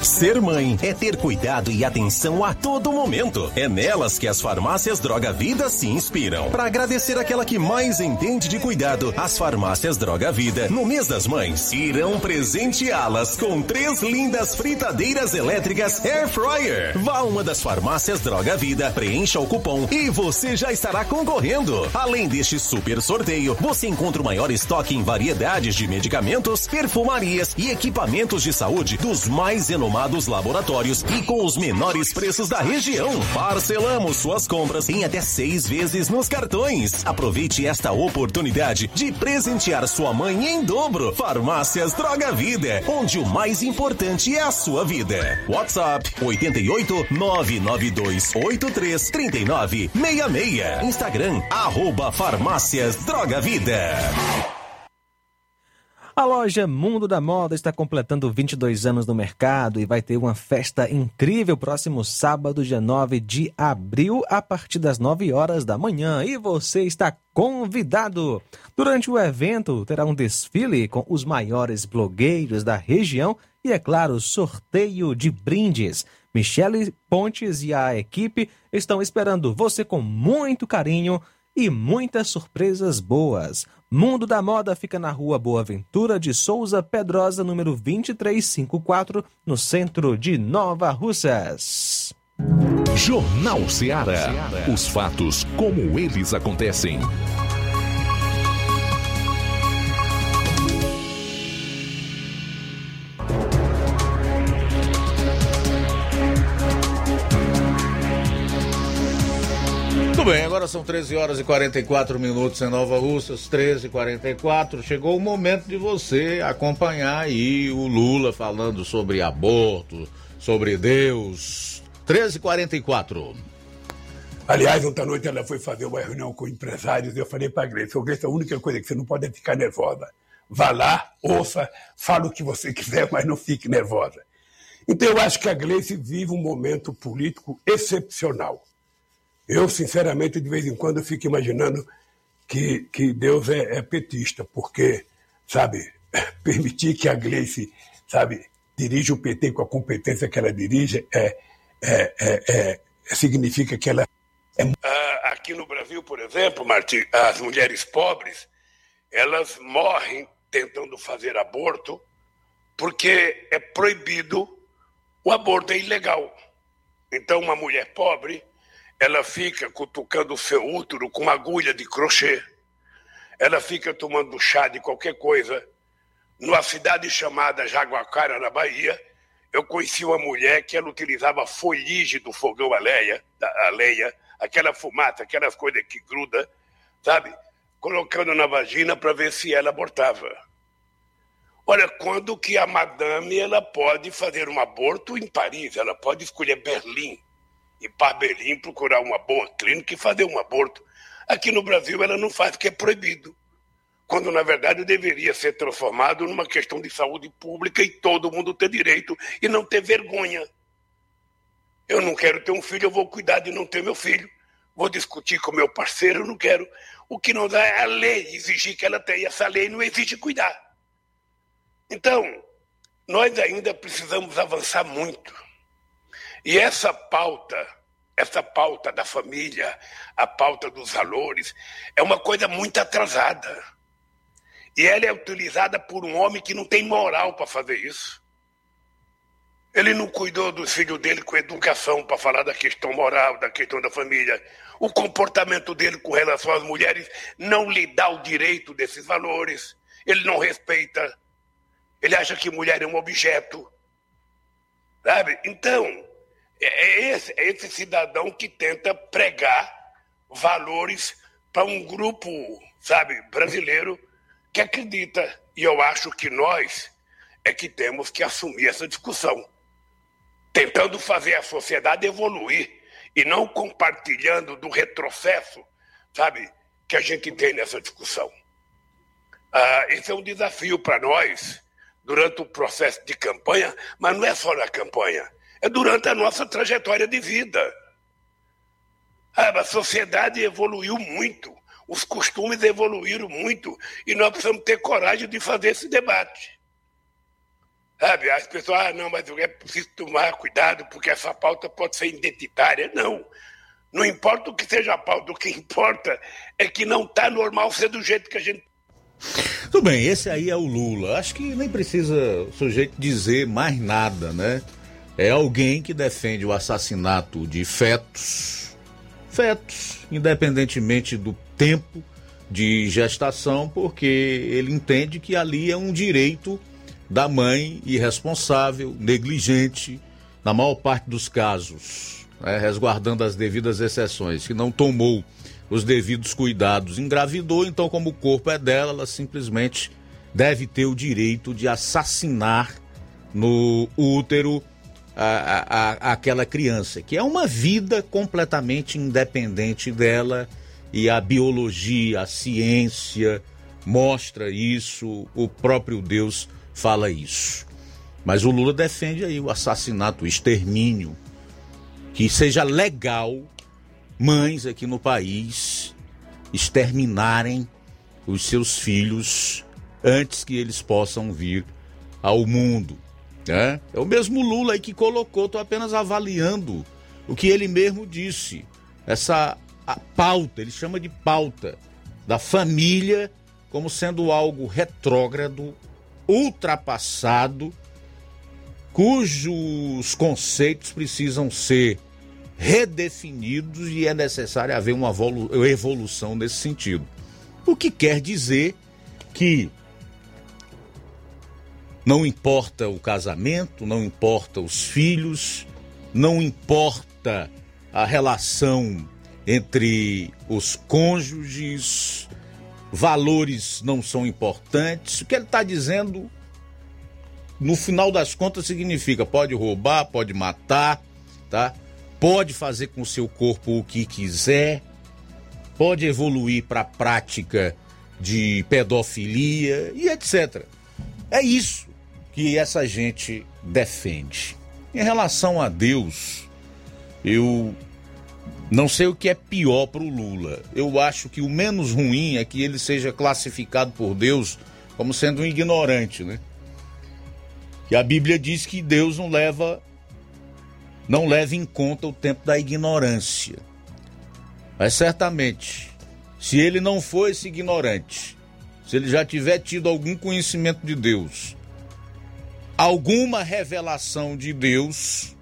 Ser mãe é ter cuidado e atenção a todo momento. É nelas que as farmácias Droga Vida se inspiram. Para agradecer aquela que mais entende de cuidado, as farmácias Droga Vida, no mês das mães, irão presenteá-las com três lindas fritadeiras elétricas Air Fryer. Vá a uma das farmácias Droga Vida, preencha o cupom e você já estará concorrendo. Além deste super sorteio, você encontra o maior estoque em variedades de medicamentos, perfumarias e equipamentos de saúde dos mais renomados laboratórios e com os menores preços da região. Parcelamos suas compras em até seis vezes nos cartões. Aproveite esta oportunidade de presentear sua mãe em dobro. Farmácias Droga Vida, onde o mais importante é a sua vida. WhatsApp 88 992 83 39 66. Instagram arroba Farmácias Droga Vida. A loja Mundo da Moda está completando 22 anos no mercado e vai ter uma festa incrível próximo sábado, dia 9 de abril, a partir das 9 horas da manhã. E você está convidado! Durante o evento, terá um desfile com os maiores blogueiros da região e, é claro, sorteio de brindes. Michele Pontes e a equipe estão esperando você com muito carinho e muitas surpresas boas. Mundo da Moda fica na rua Boa Ventura de Souza Pedrosa, número 2354, no centro de Nova Russas. Jornal Ceará. Os fatos como eles acontecem. Muito bem, agora são 13 horas e 44 minutos em Nova Russas, 13 e 44 Chegou o momento de você acompanhar aí o Lula falando sobre aborto, sobre Deus. 13 e 44 Aliás, ontem à noite ela foi fazer uma reunião com empresários e eu falei para a Grace, a única coisa que você não pode é ficar nervosa. Vá lá, ouça, fala o que você quiser, mas não fique nervosa. Então eu acho que a Gleice vive um momento político excepcional. Eu, sinceramente, de vez em quando fico imaginando que, que Deus é, é petista, porque, sabe, permitir que a Gleice, sabe, dirija o PT com a competência que ela dirige é, é, é, é, significa que ela é. Ah, aqui no Brasil, por exemplo, Martim, as mulheres pobres, elas morrem tentando fazer aborto porque é proibido, o aborto é ilegal. Então, uma mulher pobre, ela fica cutucando o seu útero com agulha de crochê, ela fica tomando chá de qualquer coisa. Numa cidade chamada Jaguacara, na Bahia, eu conheci uma mulher que ela utilizava folhagem do fogão a lenha, a aquela fumaça, aquelas coisas que gruda, sabe? Colocando na vagina para ver se ela abortava. Olha, quando que a madame ela pode fazer um aborto em Paris, ela pode escolher Berlim, ir para procurar uma boa clínica e fazer um aborto. Aqui no Brasil ela não faz porque é proibido. Quando na verdade deveria ser transformado numa questão de saúde pública e todo mundo ter direito e não ter vergonha. Eu não quero ter um filho, eu vou cuidar de não ter meu filho. Vou discutir com meu parceiro, eu não quero. O que não dá é a lei exigir que ela tenha. Essa lei não exige cuidar. Então, nós ainda precisamos avançar muito. E essa pauta, essa pauta da família, a pauta dos valores, é uma coisa muito atrasada. E ela é utilizada por um homem que não tem moral para fazer isso. Ele não cuidou dos filhos dele com educação para falar da questão moral, da questão da família. O comportamento dele com relação às mulheres não lhe dá o direito desses valores. Ele não respeita. Ele acha que mulher é um objeto. Sabe? Então, é, é esse, é esse cidadão que tenta pregar valores para um grupo, sabe, brasileiro que acredita. E eu acho que nós é que temos que assumir essa discussão tentando fazer a sociedade evoluir e não compartilhando do retrocesso, sabe, que a gente tem nessa discussão. Ah, esse é um desafio para nós durante o processo de campanha, mas não é só na campanha, durante a nossa trajetória de vida. Ah, a sociedade evoluiu muito, os costumes evoluíram muito e nós precisamos ter coragem de fazer esse debate. Sabe, as pessoas, ah, não, mas é preciso tomar cuidado porque essa pauta pode ser identitária. Não. Não importa o que seja a pauta, o que importa é que não está normal ser do jeito que a gente. Tudo bem, esse aí é o Lula. Acho que nem precisa o sujeito dizer mais nada, né? É alguém que defende o assassinato de fetos, fetos, independentemente do tempo de gestação, porque ele entende que ali é um direito da mãe irresponsável, negligente, na maior parte dos casos, né, resguardando as devidas exceções, que não tomou os devidos cuidados, engravidou, então, como o corpo é dela, ela simplesmente deve ter o direito de assassinar no útero a, a, aquela criança, que é uma vida completamente independente dela e a biologia, a ciência mostra isso, o próprio Deus fala isso. Mas o Lula defende aí o assassinato, o extermínio, que seja legal mães aqui no país exterminarem os seus filhos antes que eles possam vir ao mundo. Né? É o mesmo Lula aí que colocou, estou apenas avaliando o que ele mesmo disse. Essa pauta, ele chama de pauta da família como sendo algo retrógrado, ultrapassado, cujos conceitos precisam ser redefinidos e é necessário haver uma evolução nesse sentido. O que quer dizer que não importa o casamento, não importa os filhos, não importa a relação entre os cônjuges, valores não são importantes. O que ele está dizendo, no final das contas, significa pode roubar, pode matar, tá? Pode fazer com o seu corpo o que quiser, pode evoluir para a prática de pedofilia e etc. É isso que essa gente defende. Em relação a Deus, eu não sei o que é pior para o Lula. Eu acho que o menos ruim é que ele seja classificado por Deus como sendo um ignorante, né? Que a Bíblia diz que Deus não leva não leva em conta o tempo da ignorância. Mas certamente, se ele não for esse ignorante, se ele já tiver tido algum conhecimento de Deus, alguma revelação de Deus,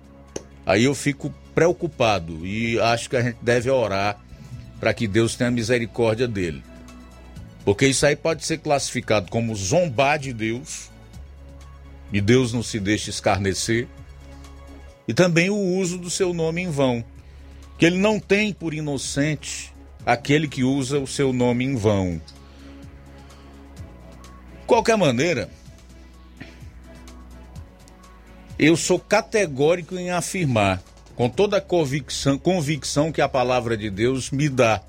aí eu fico preocupado e acho que a gente deve orar para que Deus tenha misericórdia dele. Porque isso aí pode ser classificado como zombar de Deus, e Deus não se deixa escarnecer, e também o uso do seu nome em vão, que ele não tem por inocente aquele que usa o seu nome em vão. De qualquer maneira, eu sou categórico em afirmar, com toda a convicção, convicção que a palavra de Deus me dá,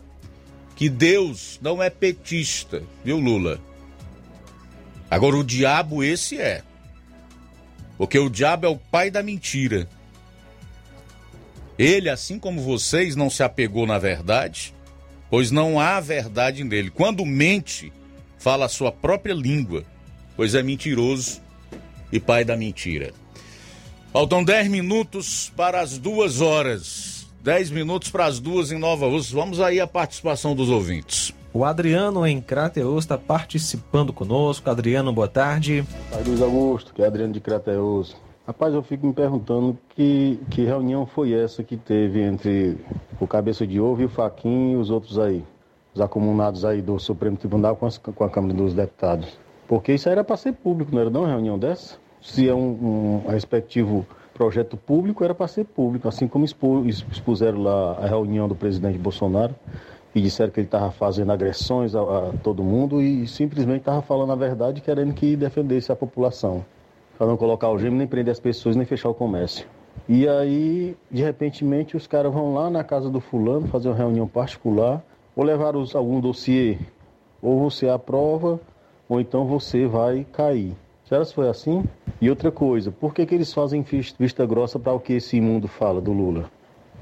que Deus não é petista, viu, Lula? Agora, o diabo esse é. Porque o diabo é o pai da mentira. Ele, assim como vocês, não se apegou na verdade, pois não há verdade nele. Quando mente, fala a sua própria língua, pois é mentiroso e pai da mentira. Faltam 10 minutos para as duas horas. 10 minutos para as duas em Nova Rússia. Vamos aí a participação dos ouvintes. O Adriano em Crateus está participando conosco. Adriano, boa tarde. Pai Luiz Augusto, que é Adriano de Crateus. Rapaz, eu fico me perguntando que, que reunião foi essa que teve entre o Cabeça de Ovo e o Faquinho e os outros aí, os acumulados aí do Supremo Tribunal com, as, com a Câmara dos Deputados. Porque isso era para ser público, não era não uma reunião dessa? Se é um, um respectivo projeto público era para ser público, assim como expuseram lá a reunião do presidente Bolsonaro e disseram que ele estava fazendo agressões a, a, todo mundo e simplesmente estava falando a verdade, querendo que defendesse a população, para não colocar o gêmeo, nem prender as pessoas, nem fechar o comércio. E aí, de repentemente, os caras vão lá na casa do fulano fazer uma reunião particular, ou levar os, algum dossiê, ou você aprova, ou então você vai cair. Será se foi assim? E outra coisa, por que, que eles fazem vista grossa para o que esse mundo fala do Lula?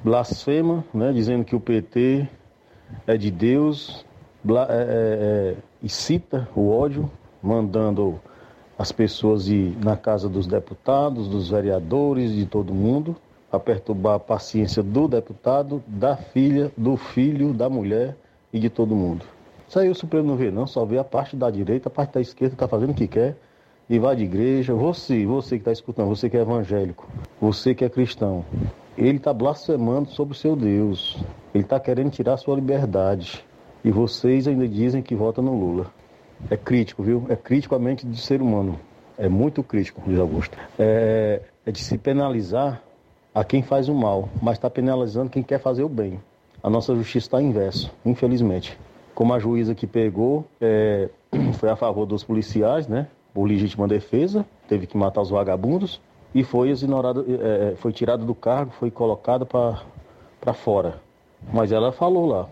Blasfema, né, dizendo que o PT é de Deus, bla, é, é, é, e cita o ódio, mandando as pessoas ir na casa dos deputados, dos vereadores, de todo mundo, a perturbar a paciência do deputado, da filha, do filho, da mulher e de todo mundo. Isso aí o Supremo não vê, não, só vê a parte da direita, a parte da esquerda está fazendo o que quer e vai de igreja, você, você que está escutando, você que é evangélico, você que é cristão, ele está blasfemando sobre o seu Deus. Ele está querendo tirar sua liberdade. E vocês ainda dizem que votam no Lula. É crítico, viu? É crítico a mente do ser humano. É muito crítico, Luiz Augusto. É, é de se penalizar a quem faz o mal, mas está penalizando quem quer fazer o bem. A nossa justiça está inverso, infelizmente. Como a juíza que pegou, é, foi a favor dos policiais, né? Por legítima defesa, teve que matar os vagabundos e foi exonerado, é, é foi tirado do cargo, foi colocada para fora. Mas ela falou lá,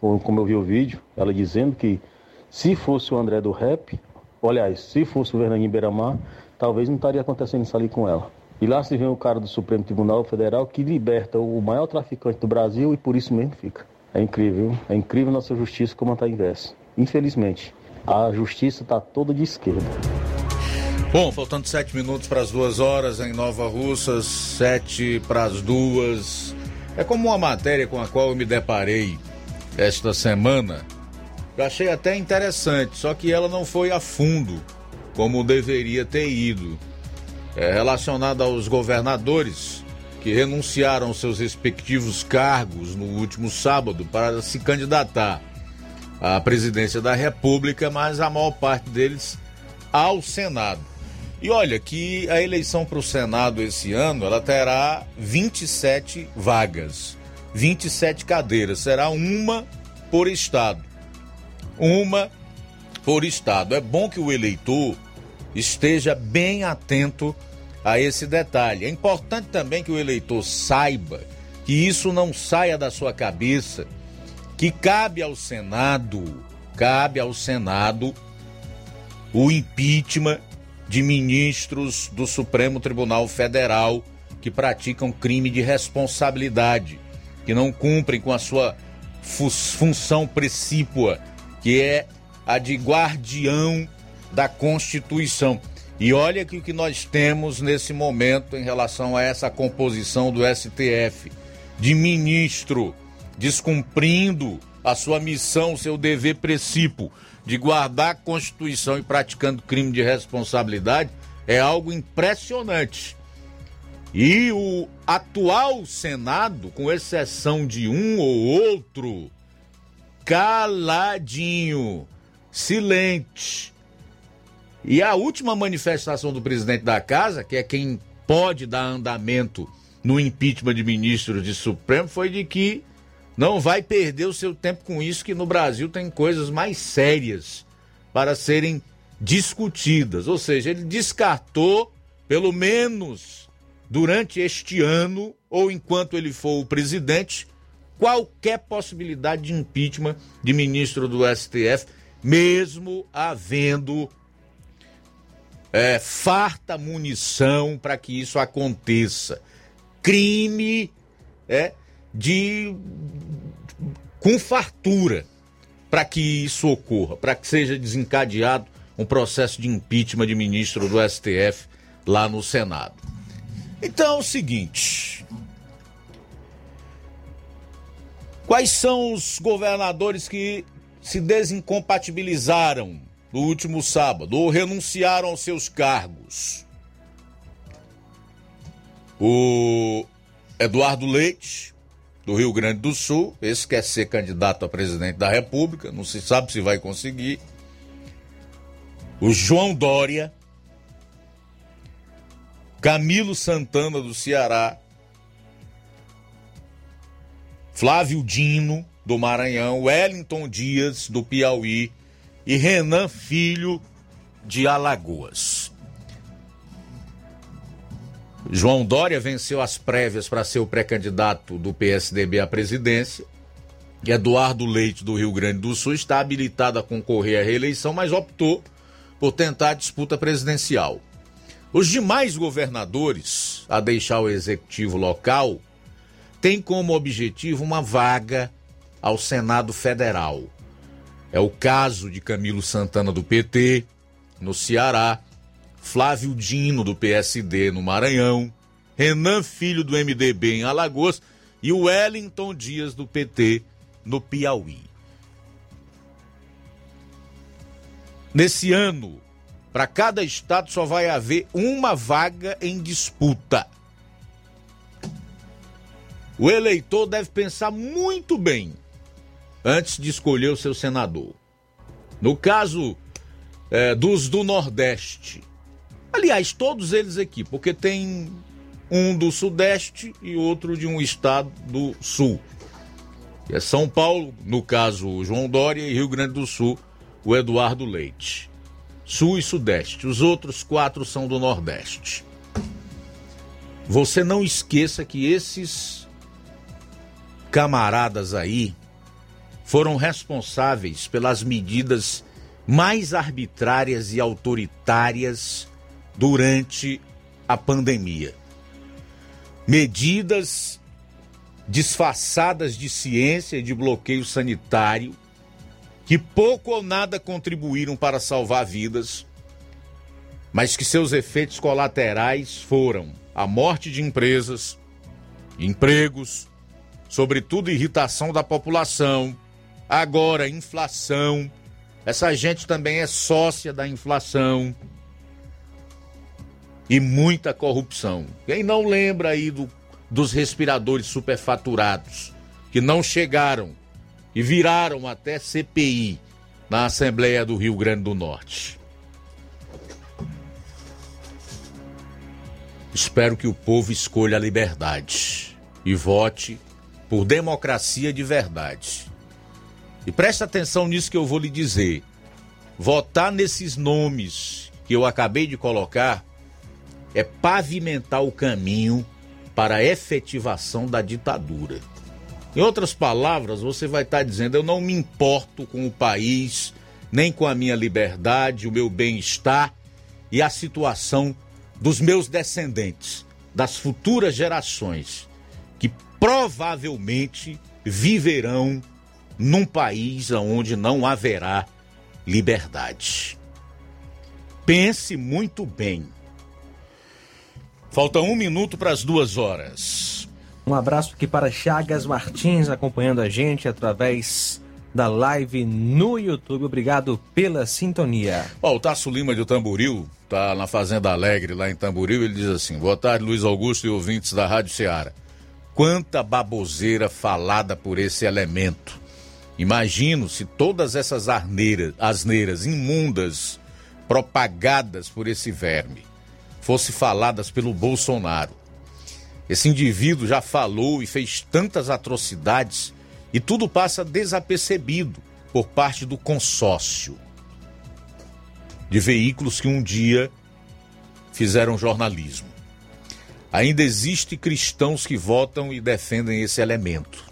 como eu vi o vídeo, ela dizendo que se fosse o André do rap, aliás, se fosse o Fernandinho Beiramar, talvez não estaria acontecendo isso ali com ela. E lá se vê o cara do Supremo Tribunal Federal que liberta o maior traficante do Brasil e por isso mesmo fica. É incrível, é incrível nossa justiça como está inversa. Infelizmente a justiça está toda de esquerda. Bom, faltando sete minutos para as duas horas em Nova Russas, sete para as duas. É como uma matéria com a qual eu me deparei esta semana. Eu achei até interessante, só que ela não foi a fundo como deveria ter ido. É relacionada aos governadores que renunciaram seus respectivos cargos no último sábado para se candidatar à presidência da República, mas a maior parte deles ao Senado. E olha que a eleição para o Senado esse ano ela terá 27 vagas, 27 cadeiras, será uma por estado. Uma por estado. É bom que o eleitor esteja bem atento a esse detalhe. É importante também que o eleitor saiba que isso não saia da sua cabeça que cabe ao Senado, cabe ao Senado o impeachment de ministros do Supremo Tribunal Federal que praticam crime de responsabilidade, que não cumprem com a sua função precípua, que é a de guardião da Constituição. E olha que o que nós temos nesse momento em relação a essa composição do STF, de ministro descumprindo a sua missão, seu dever precípio de guardar a Constituição e praticando crime de responsabilidade, é algo impressionante. E o atual Senado, com exceção de um ou outro, caladinho, silente. E a última manifestação do presidente da casa, que é quem pode dar andamento no impeachment de ministros de Supremo, foi de que não vai perder o seu tempo com isso, que no Brasil tem coisas mais sérias para serem discutidas. Ou seja, ele descartou, pelo menos durante este ano, ou enquanto ele for o presidente, qualquer possibilidade de impeachment de ministro do STF, mesmo havendo é, farta munição para que isso aconteça. Crime é, de com fartura para que isso ocorra, para que seja desencadeado um processo de impeachment de ministro do STF lá no Senado. Então é o seguinte: quais são os governadores que se desincompatibilizaram no último sábado ou renunciaram aos seus cargos? O Eduardo Leite, do Rio Grande do Sul. Esse quer ser candidato a presidente da República, não se sabe se vai conseguir. O João Dória, Camilo Santana do Ceará, Flávio Dino do Maranhão, Wellington Dias do Piauí e Renan Filho de Alagoas. João Dória venceu as prévias para ser o pré-candidato do PSDB à presidência. Eduardo Leite, do Rio Grande do Sul, está habilitado a concorrer à reeleição, mas optou por tentar a disputa presidencial. Os demais governadores a deixar o executivo local têm como objetivo uma vaga ao Senado Federal. É o caso de Camilo Santana do PT, no Ceará, Flávio Dino, do PSD, no Maranhão, Renan Filho, do MDB, em Alagoas, e o Wellington Dias, do PT, no Piauí. Nesse ano, para cada estado só vai haver uma vaga em disputa. O eleitor deve pensar muito bem antes de escolher o seu senador. No caso é, dos do Nordeste, Aliás, todos eles aqui, porque tem um do Sudeste e outro de um estado do Sul. é São Paulo, no caso o João Dória, e Rio Grande do Sul, o Eduardo Leite. Sul e Sudeste. Os outros quatro são do Nordeste. Você não esqueça que esses camaradas aí foram responsáveis pelas medidas mais arbitrárias e autoritárias durante a pandemia. Medidas disfarçadas de ciência e de bloqueio sanitário que pouco ou nada contribuíram para salvar vidas, mas que seus efeitos colaterais foram a morte de empresas, empregos, sobretudo irritação da população, agora inflação. Essa gente também é sócia da inflação e muita corrupção. Quem não lembra aí do, dos respiradores superfaturados que não chegaram e viraram até CPI na Assembleia do Rio Grande do Norte? Espero que o povo escolha a liberdade e vote por democracia de verdade. E preste atenção nisso que eu vou lhe dizer. Votar nesses nomes que eu acabei de colocar é pavimentar o caminho para a efetivação da ditadura. Em outras palavras, você vai estar dizendo: eu não me importo com o país, nem com a minha liberdade, o meu bem-estar e a situação dos meus descendentes, das futuras gerações, que provavelmente viverão num país onde não haverá liberdade. Pense muito bem. Falta um minuto para as duas horas. Um abraço aqui para Chagas Martins acompanhando a gente através da live no YouTube. Obrigado pela sintonia. Ó, o Tasso Lima de Tamboril, tá na Fazenda Alegre, lá em Tamboril, ele diz assim: Boa tarde, Luiz Augusto e ouvintes da Rádio Ceará. Quanta baboseira falada por esse elemento. Imagino se todas essas arneiras, asneiras imundas propagadas por esse verme fossem faladas pelo Bolsonaro. Esse indivíduo já falou e fez tantas atrocidades e tudo passa desapercebido por parte do consórcio de veículos que um dia fizeram jornalismo. Ainda existe cristãos que votam e defendem esse elemento.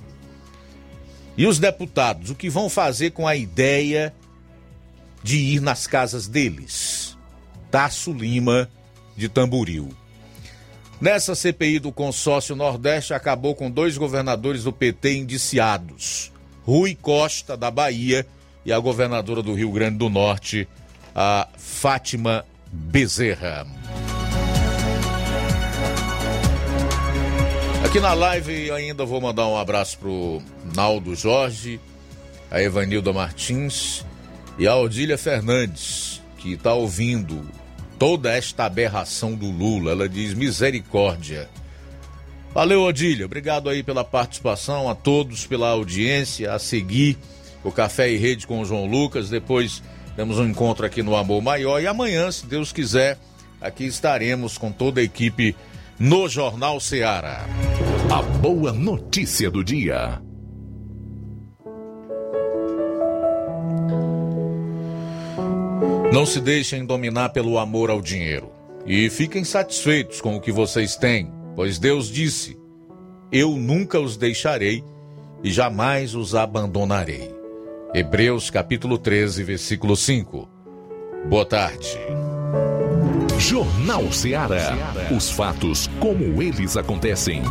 E os deputados, o que vão fazer com a ideia de ir nas casas deles? Tasso Lima, de Tamburil. Nessa CPI do consórcio Nordeste, acabou com dois governadores do PT indiciados: Rui Costa, da Bahia, e a governadora do Rio Grande do Norte, a Fátima Bezerra. Aqui na live ainda vou mandar um abraço pro Naldo Jorge, a Evanilda Martins e a Odília Fernandes, que está ouvindo toda esta aberração do Lula. Ela diz misericórdia. Valeu, Odília. Obrigado aí pela participação, a todos pela audiência, a seguir o Café e Rede com o João Lucas. Depois temos um encontro aqui no Amor Maior e amanhã, se Deus quiser, aqui estaremos com toda a equipe no Jornal Ceará. A boa notícia do dia. Não se deixem dominar pelo amor ao dinheiro e fiquem satisfeitos com o que vocês têm, pois Deus disse: Eu nunca os deixarei e jamais os abandonarei. Hebreus capítulo 13, versículo 5. Boa tarde. Jornal Ceará. Os fatos como eles acontecem.